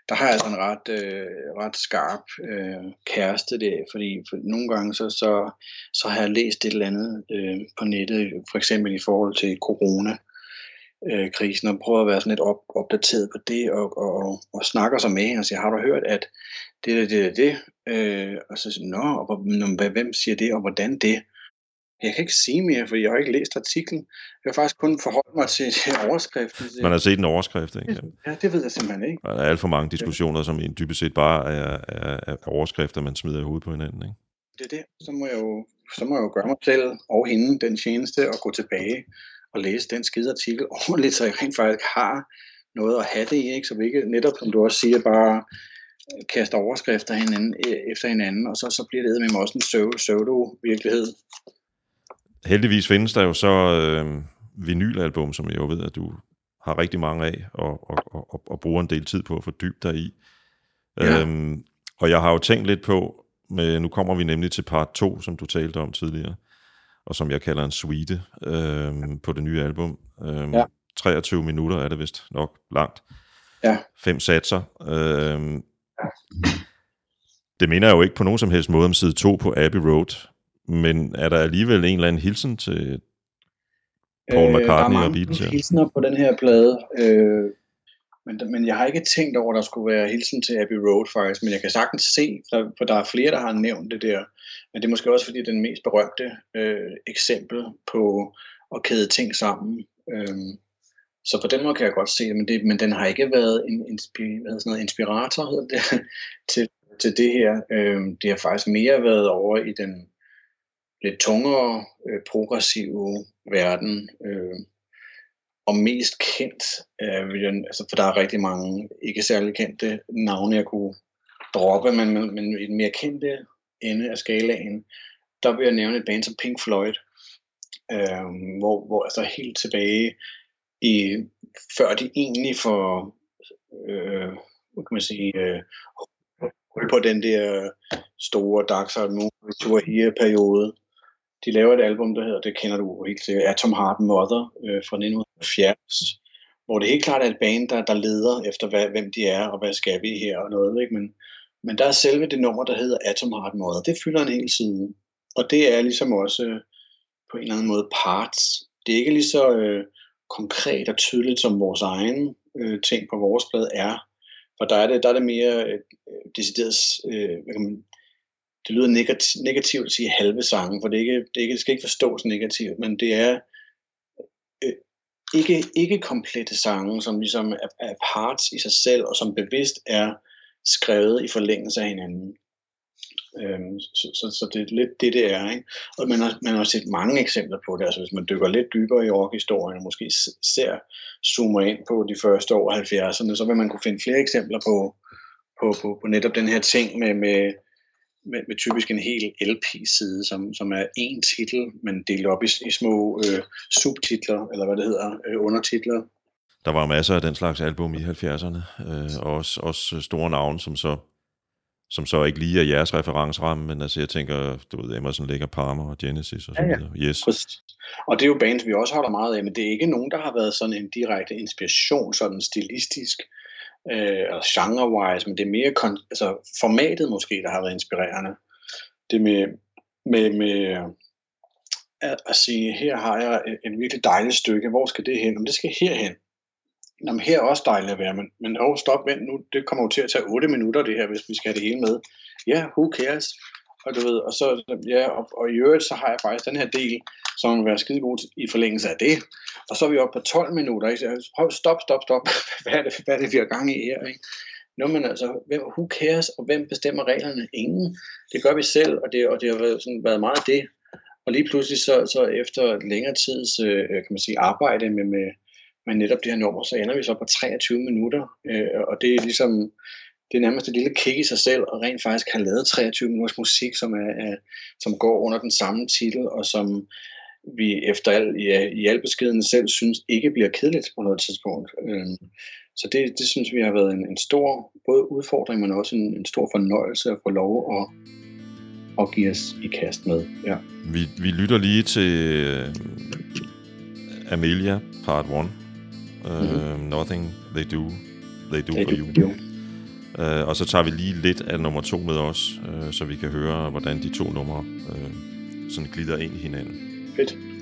der har jeg altså en ret, øh, ret skarp øh, kæreste der, fordi for nogle gange så, så, så har jeg læst et eller andet øh, på nettet, for eksempel i forhold til corona, øh, krisen og prøver at være sådan lidt op, opdateret på det og, og, og, og snakker så med og siger, har du hørt, at det er det, det, det. Øh, og så siger nå, og, hvem siger det, og hvordan det? Jeg kan ikke sige mere, for jeg har ikke læst artiklen. Jeg har faktisk kun forholdt mig til, til overskriften. (laughs) Man har set en overskrift, ikke? Ja, det ved jeg simpelthen ikke. Der er alt for mange diskussioner, som dybest set bare er, er, er overskrifter, man smider i hovedet på hinanden, ikke? Det er det. Så må jeg jo, så må jeg jo gøre mig selv og hende den tjeneste og gå tilbage og læse den skide artikel (laughs) ordentligt, så jeg rent faktisk har noget at have det i, ikke? så vi ikke netop, som du også siger, bare kaster overskrifter hinanden, efter hinanden, og så, så bliver det med også en pseudo-virkelighed heldigvis findes der jo så øh, vinylalbum, som jeg jo ved, at du har rigtig mange af, og, og, og, og bruger en del tid på at fordybe dig i. Ja. Øhm, og jeg har jo tænkt lidt på, med, nu kommer vi nemlig til part 2, som du talte om tidligere, og som jeg kalder en suite øhm, på det nye album. Øhm, ja. 23 minutter er det vist nok langt. Ja. Fem satser. Øhm, det minder jo ikke på nogen som helst måde om side 2 på Abbey Road, men er der alligevel en eller anden hilsen til Paul McCartney øh, og Beatles? Der er hilsener på den her plade, øh, men, men jeg har ikke tænkt over, at der skulle være hilsen til Abbey Road faktisk, men jeg kan sagtens se, for, for der er flere, der har nævnt det der, men det er måske også fordi, det er den mest berømte øh, eksempel på at kæde ting sammen. Øh, så på den måde kan jeg godt se det, men, det, men den har ikke været en inspi- hvad sådan noget, inspirator hedder det, (laughs) til, til det her. Øh, det har faktisk mere været over i den lidt tungere, øh, progressive verden. Øh, og mest kendt, øh, altså, for der er rigtig mange ikke særlig kendte navne, jeg kunne droppe, men, men, men i den mere kendte ende af skalaen, der vil jeg nævne et band som Pink Floyd, øh, hvor, hvor altså helt tilbage i, før de egentlig får, øh, hvad kan man sige, øh, på den der store Dark Side Moon Tour her periode, de laver et album, der hedder, det kender du helt sikkert, Atom Heart Mother øh, fra 1970, hvor det helt klart er et band, der, der leder efter, hvad, hvem de er, og hvad skal vi her og noget. Ikke? Men, men der er selve det nummer, der hedder Atom Heart Mother, det fylder en hel side. Og det er ligesom også øh, på en eller anden måde parts. Det er ikke lige så øh, konkret og tydeligt, som vores egen øh, ting på vores blad er. For der er det, der er det mere øh, decideret øh, hvad kan man, det lyder negativt, negativt at sige halve sange, for det, ikke, det, ikke, det skal ikke forstås negativt, men det er øh, ikke, ikke komplette sange, som ligesom er, er parts i sig selv, og som bevidst er skrevet i forlængelse af hinanden. Øhm, så, så, så det er lidt det, det er. Ikke? Og man har, man har set mange eksempler på det. Altså hvis man dykker lidt dybere i rockhistorien, og måske ser, zoomer ind på de første år 70'erne, så vil man kunne finde flere eksempler på, på, på, på netop den her ting med, med med, med typisk en hel LP-side, som, som er én titel, men delt op i, i små øh, subtitler, eller hvad det hedder, øh, undertitler. Der var masser af den slags album i 70'erne, øh, og også, også store navne, som så som så ikke lige er jeres referenceramme, men altså jeg tænker, du ved, Emerson, Lake Palmer og Genesis og så videre. Ja, ja. Yes. Og det er jo bands, vi også holder meget af, men det er ikke nogen, der har været sådan en direkte inspiration, sådan stilistisk øh, og genre-wise, men det er mere kon- altså formatet måske, der har været inspirerende. Det med, med, med at, at sige, her har jeg et, et virkelig dejligt stykke, hvor skal det hen? Om det skal herhen. Jamen, her er også dejligt at være, men, men oh, stop, vent nu, det kommer jo til at tage 8 minutter det her, hvis vi skal have det hele med. Ja, yeah, who cares? Og du ved, og så, ja, og, og i øvrigt, så har jeg faktisk den her del, som vil være skide god i forlængelse af det. Og så er vi oppe på 12 minutter, ikke? Så, stop, stop, stop. (laughs) hvad, er det, hvad er det, vi har gang i her, ikke? Nå, men altså, hvem, who cares, og hvem bestemmer reglerne? Ingen. Det gør vi selv, og det, og det har været, sådan, været meget det. Og lige pludselig, så, så efter længere tids, øh, øh kan man sige, arbejde med, med, med netop det her nummer, så ender vi så på 23 minutter. Øh, og det er ligesom, det er nærmest et lille kick i sig selv, og rent faktisk har lavet 23 minutters musik, som, er, er, som går under den samme titel, og som vi efter al, i, i al beskeden selv synes ikke bliver kedeligt på noget tidspunkt. Øhm, så det, det synes vi har været en, en stor både udfordring, men også en, en stor fornøjelse at få lov at, at give os i kast med. Ja. Vi, vi lytter lige til uh, Amelia, part 1. Uh, mm-hmm. Nothing They Do, They Do they For do You. you. Øh, og så tager vi lige lidt af nummer to med os, øh, så vi kan høre, hvordan de to numre øh, sådan glider ind i hinanden. Fedt.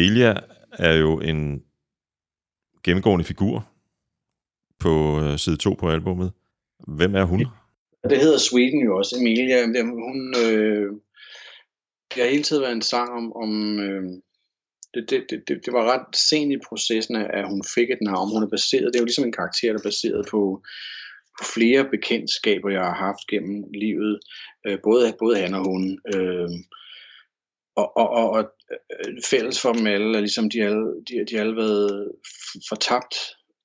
Amelia er jo en gennemgående figur på øh, side 2 på albummet. Hvem er hun? Det hedder Sweden jo også, Emilia. Hun, øh, det har hele tiden været en sang om, om øh, det, det, det, det var ret sent i processen, at hun fik et navn. Hun er baseret, det er jo ligesom en karakter, der er baseret på, på flere bekendtskaber, jeg har haft gennem livet. Øh, både, både han og hun. Øh, og, og, og, og øh, fælles for dem alle er ligesom, de alle, de, de alle været fortabt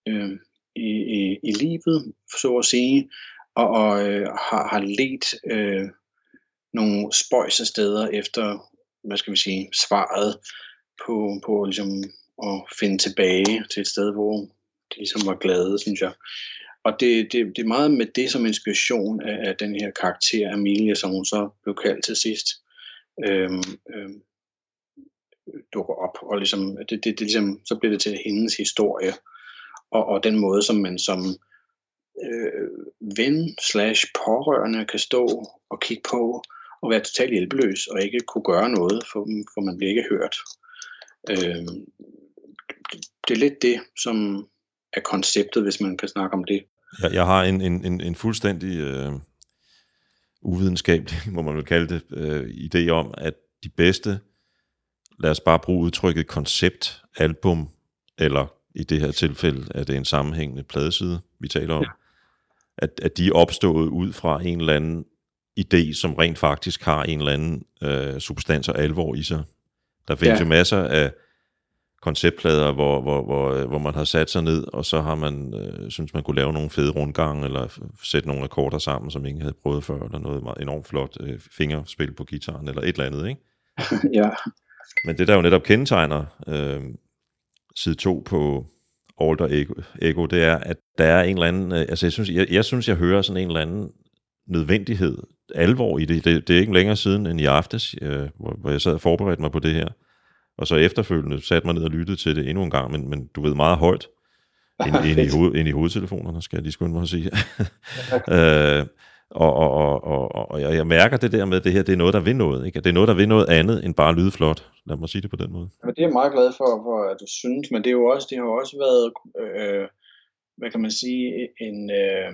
øh, i, i, i livet, så at sige, og, og øh, har, har let øh, nogle spøjse steder efter, hvad skal vi sige, svaret på, på ligesom at finde tilbage til et sted, hvor de ligesom var glade, synes jeg. Og det, det, det er meget med det som inspiration af, af den her karakter, Amelia, som hun så blev kaldt til sidst, øhm, øhm, dukker op. Og ligesom, det, det, det ligesom, så bliver det til hendes historie. Og, og den måde, som man som øh, ven slash pårørende kan stå og kigge på og være totalt hjælpeløs og ikke kunne gøre noget, for, for man bliver ikke hørt. Øh, det er lidt det, som er konceptet, hvis man kan snakke om det. Jeg, jeg har en, en, en, en fuldstændig øh, uvidenskabelig, (laughs) må man vel kalde det, øh, idé om, at de bedste, lad os bare bruge udtrykket koncept, album, eller i det her tilfælde er det en sammenhængende pladeside, vi taler om, ja. at, at de er opstået ud fra en eller anden idé, som rent faktisk har en eller anden øh, substans og alvor i sig. Der findes ja. jo masser af konceptplader, hvor, hvor, hvor, hvor man har sat sig ned, og så har man, øh, synes man kunne lave nogle fede rundgange, eller sætte nogle akkorder sammen, som ingen havde prøvet før, eller noget meget enormt flot øh, fingerspil på gitaren, eller et eller andet, ikke? (laughs) ja. Men det, der jo netop kendetegner øh, side 2 på Alter Ego, Ego, det er, at der er en eller anden, øh, altså jeg synes, jeg, jeg synes, jeg hører sådan en eller anden nødvendighed, alvor i det. Det, det er ikke længere siden end i aftes, øh, hvor, hvor jeg sad og forberedte mig på det her. Og så efterfølgende satte mig ned og lyttede til det endnu en gang, men, men du ved meget højt, (laughs) ind, ind, i, hoved, ind i hovedtelefonerne, skal jeg lige skynde mig at sige. (laughs) øh, og, og, og, og, og jeg, jeg mærker det der med, at det her det er noget, der vil noget. Ikke? Det er noget, der vil noget andet end bare lyde flot. Lad mig sige det på den måde. Men det er jeg meget glad for, for at du synes, men det, er jo også, det har jo også været, øh, hvad kan man sige, en, øh,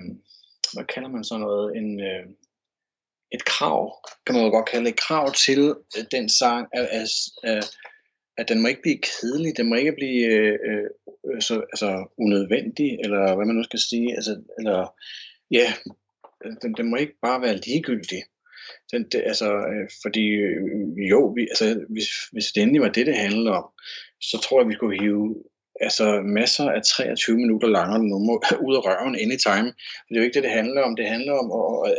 hvad kalder man sådan noget, en, øh, et krav, kan man jo godt kalde et krav til øh, den sang, at, at, at, at den må ikke blive kedelig, den må ikke blive øh, øh, så, altså, unødvendig, eller hvad man nu skal sige, altså, eller ja, den, den må ikke bare være ligegyldig. Den, det, altså, øh, fordi øh, jo, vi, altså, hvis, hvis det endelig var det, det handlede om, så tror jeg, vi kunne hive altså masser af 23 minutter langere nummer ud af røven anytime. Det er jo ikke det, det handler om. Det handler om,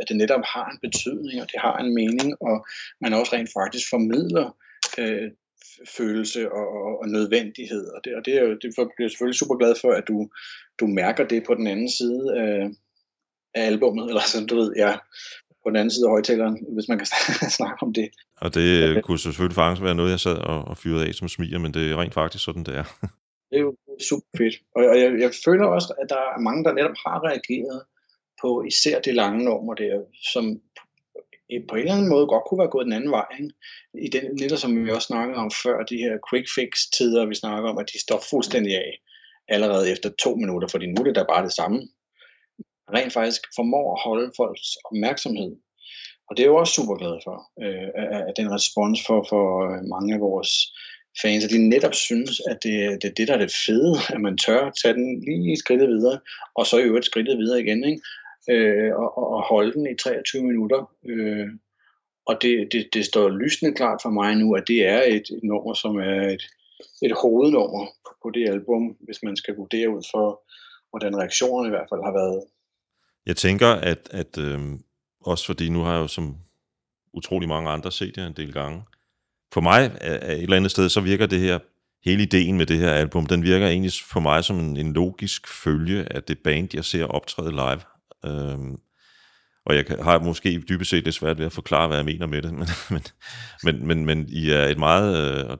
at det netop har en betydning, og det har en mening, og man også rent faktisk formidler øh, følelse og, og, og nødvendighed. Og det, og det er jo, det bliver jeg selvfølgelig super glad for, at du, du mærker det på den anden side af, af albummet, eller sådan, du ved, ja, på den anden side af højtaleren, hvis man kan (laughs) snakke om det. Og det kunne selvfølgelig faktisk være noget, jeg sad og, og fyrede af som smiger, men det er rent faktisk sådan, det er. (laughs) Det er jo super fedt. Og jeg, jeg føler også, at der er mange, der netop har reageret på især det lange nummer der, som på en eller anden måde godt kunne være gået den anden vej. Ikke? I den lidt som vi også snakkede om før, de her quick fix tider, vi snakker om, at de står fuldstændig af allerede efter to minutter, fordi nu er det da bare det samme. Rent faktisk formår at holde folks opmærksomhed. Og det er jo også super glad for, øh, at den respons for, for øh, mange af vores fans, at de netop synes, at det, det er det, der er det fede, at man tør tage den lige skridtet videre, og så i øvrigt skridtet videre igen, ikke? Øh, og, og holde den i 23 minutter. Øh, og det, det, det står lysende klart for mig nu, at det er et, et nummer, som er et, et hovednummer på det album, hvis man skal vurdere ud for, hvordan reaktionerne i hvert fald har været. Jeg tænker, at, at øh, også fordi nu har jeg jo som utrolig mange andre set det en del gange, for mig øh, er et eller andet sted, så virker det her, hele ideen med det her album, den virker egentlig for mig som en, en logisk følge af det band, jeg ser optræde live. Øhm, og jeg har måske dybest set det svært ved at forklare, hvad jeg mener med det, (laughs) men, men, men, men, men I er et meget,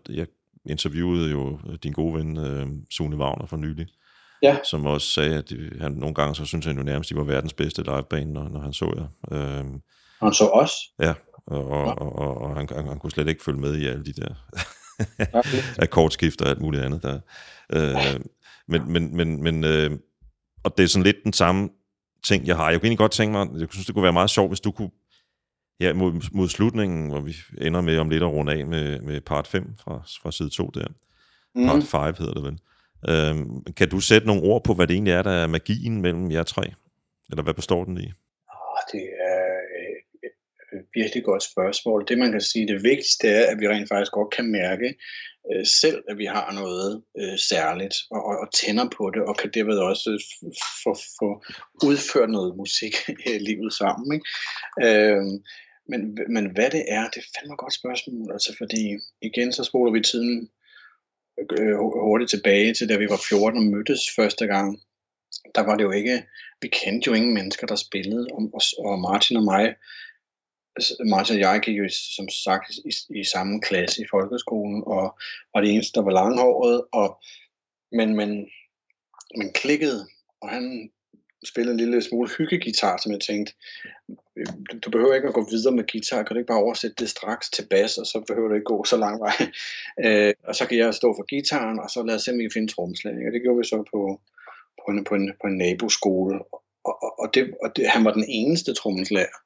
øh, jeg interviewede jo din gode ven, øh, Sune Wagner for nylig, ja. som også sagde, at de, han nogle gange så synes han jo nærmest, at de var verdens bedste liveband, når, når han så jer. Øhm, han så os? Ja, og, og, og, og han, han, han kunne slet ikke følge med i alle de der (laughs) akkordskifter og alt muligt andet. Der. Øh, men, men, men, men øh, og det er sådan lidt den samme ting, jeg har. Jeg kunne egentlig godt tænke mig, jeg synes, det kunne være meget sjovt, hvis du kunne, ja, mod, mod slutningen, hvor vi ender med om lidt at runde af med, med part 5 fra, fra side 2 der. Mm. Part 5 hedder det vel. Øhm, kan du sætte nogle ord på, hvad det egentlig er, der er magien mellem jer tre? Eller hvad består den i? Det er et virkelig godt spørgsmål. Det man kan sige, det vigtigste er, at vi rent faktisk godt kan mærke øh, selv, at vi har noget øh, særligt, og, og, og tænder på det, og kan derved også få, få udført noget musik (laughs) i livet sammen. Ikke? Øh, men, men hvad det er, det er fandme et godt spørgsmål, altså fordi igen så spoler vi tiden øh, hurtigt tilbage til da vi var 14 og mødtes første gang. Der var det jo ikke, vi kendte jo ingen mennesker, der spillede, og, og Martin og mig, Altså, Martin og jeg gik jo som sagt i, i samme klasse i folkeskolen, og var det eneste, der var langhåret, og, men, men, men klikkede, og han spillede en lille smule hyggegitar, som jeg tænkte, du behøver ikke at gå videre med guitar, kan du ikke bare oversætte det straks til bas, og så behøver du ikke gå så lang vej. (laughs) Øh, og så kan jeg stå for gitaren, og så lad os se, om vi kan finde trommeslag. Og det gjorde vi så på, på, en, på, en, på en naboskole. Og, og, og, det, og det, han var den eneste trommeslager,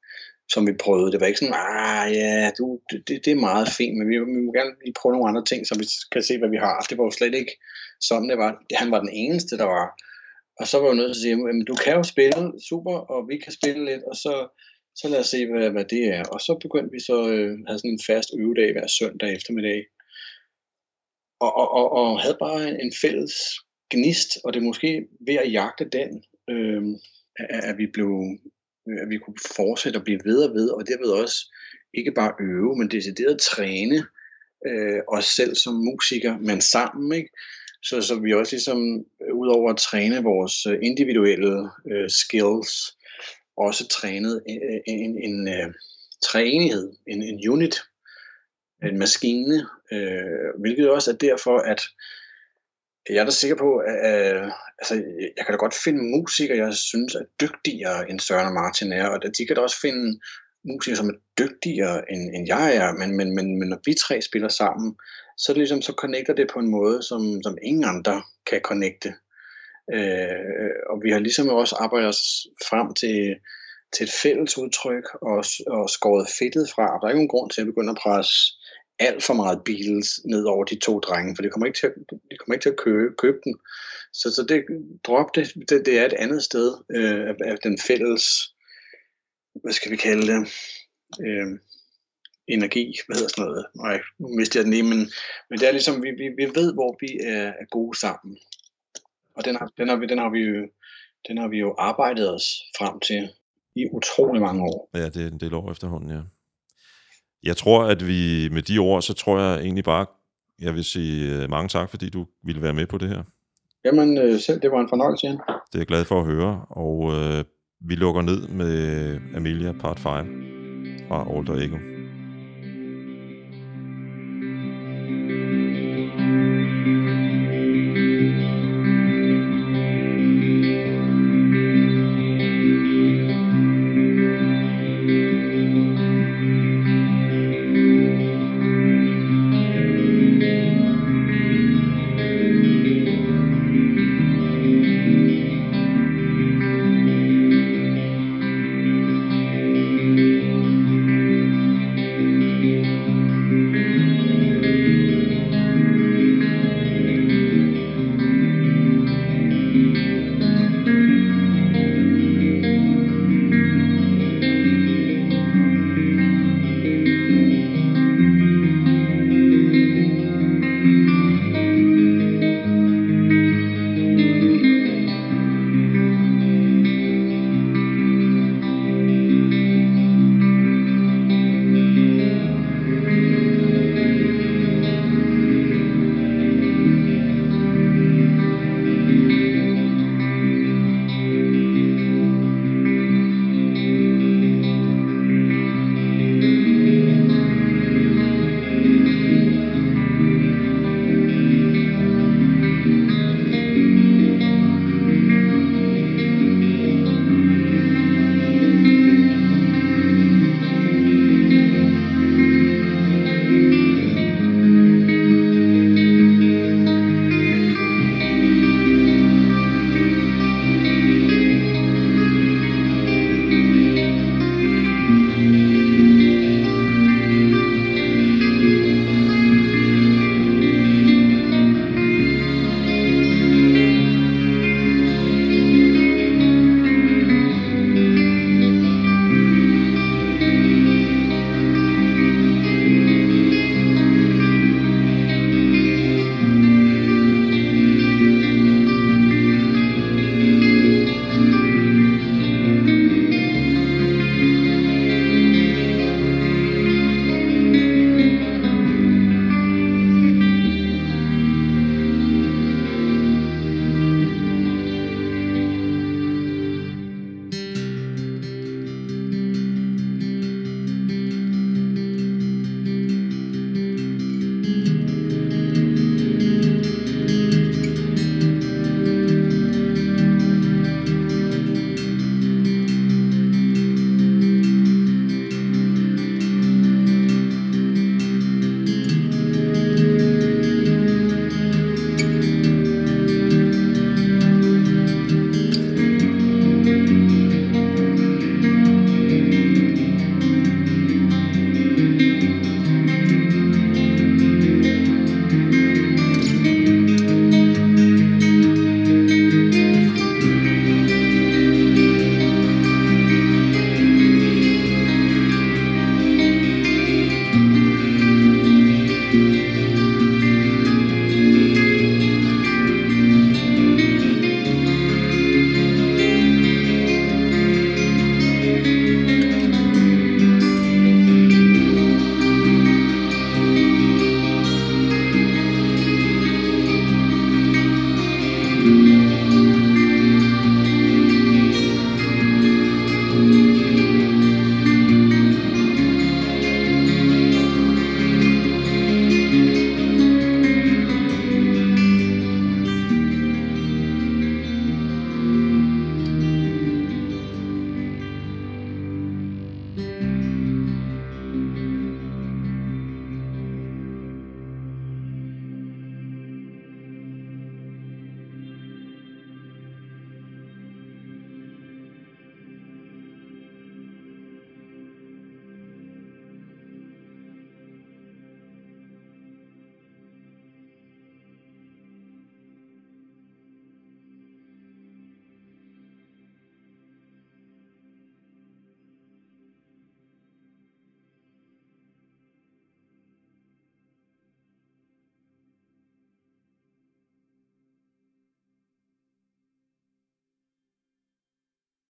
som vi prøvede. Det var ikke sådan, ah ja, du, det, det er meget fint, men vi, vi må gerne lige prøve nogle andre ting, så vi kan se, hvad vi har. Det var jo slet ikke sådan, det var. Han var den eneste, der var og så var jeg nødt til at sige, at du kan jo spille super, og vi kan spille lidt, og så, så lad os se, hvad, hvad det er. Og så begyndte vi så øh, at øh, have sådan en fast øvedag hver søndag eftermiddag. Og, og, og, og havde bare en, en fælles gnist, og det er måske ved at jagte den, øh, at, at vi blev Øh, at vi kunne fortsætte og blive ved og ved, og derved også ikke bare øve, men decideret træne øh, os selv som musikere, men sammen, ikke? Så, så vi også ligesom, øh, udover at træne vores øh, individuelle øh, skills, også trænet øh, en, en, en en træenighed, en, en unit, en maskine, øh, hvilket også er derfor, at jeg er da sikker på, at at altså, jeg kan da godt finde musikere, jeg synes er dygtigere end Søren og Martin er, og de kan da også finde musikere, som er dygtigere end, end jeg er, men, men, men, men når vi tre spiller sammen, så, det ligesom, så connecter det på en måde, som, som ingen andre kan connecte. Øh, og vi har ligesom også arbejdet os frem til, til et fælles udtryk og, og skåret fedtet fra. Der er ikke nogen grund til at begynde at presse alt for meget Beatles ned over de to drenge, for det kommer ikke til at, de kommer ikke til at købe, købe den. Så, så det, drop det, det, det er et andet sted øh, af, af den fælles, hvad skal vi kalde det, øh, energi, hvad hedder sådan noget, nej, nu mister jeg den lige, men, men det er ligesom, vi, vi, vi ved, hvor vi er, er gode sammen. Og den har, den, har vi, den, har vi jo, den har vi jo arbejdet os frem til i utrolig mange år. Ja, det er en del år efterhånden, ja. Jeg tror, at vi med de ord, så tror jeg egentlig bare, jeg vil sige øh, mange tak, fordi du ville være med på det her. Jamen øh, selv, det var en fornøjelse, ja. Det er jeg glad for at høre, og øh, vi lukker ned med Amelia Part 5 fra Alter Ego.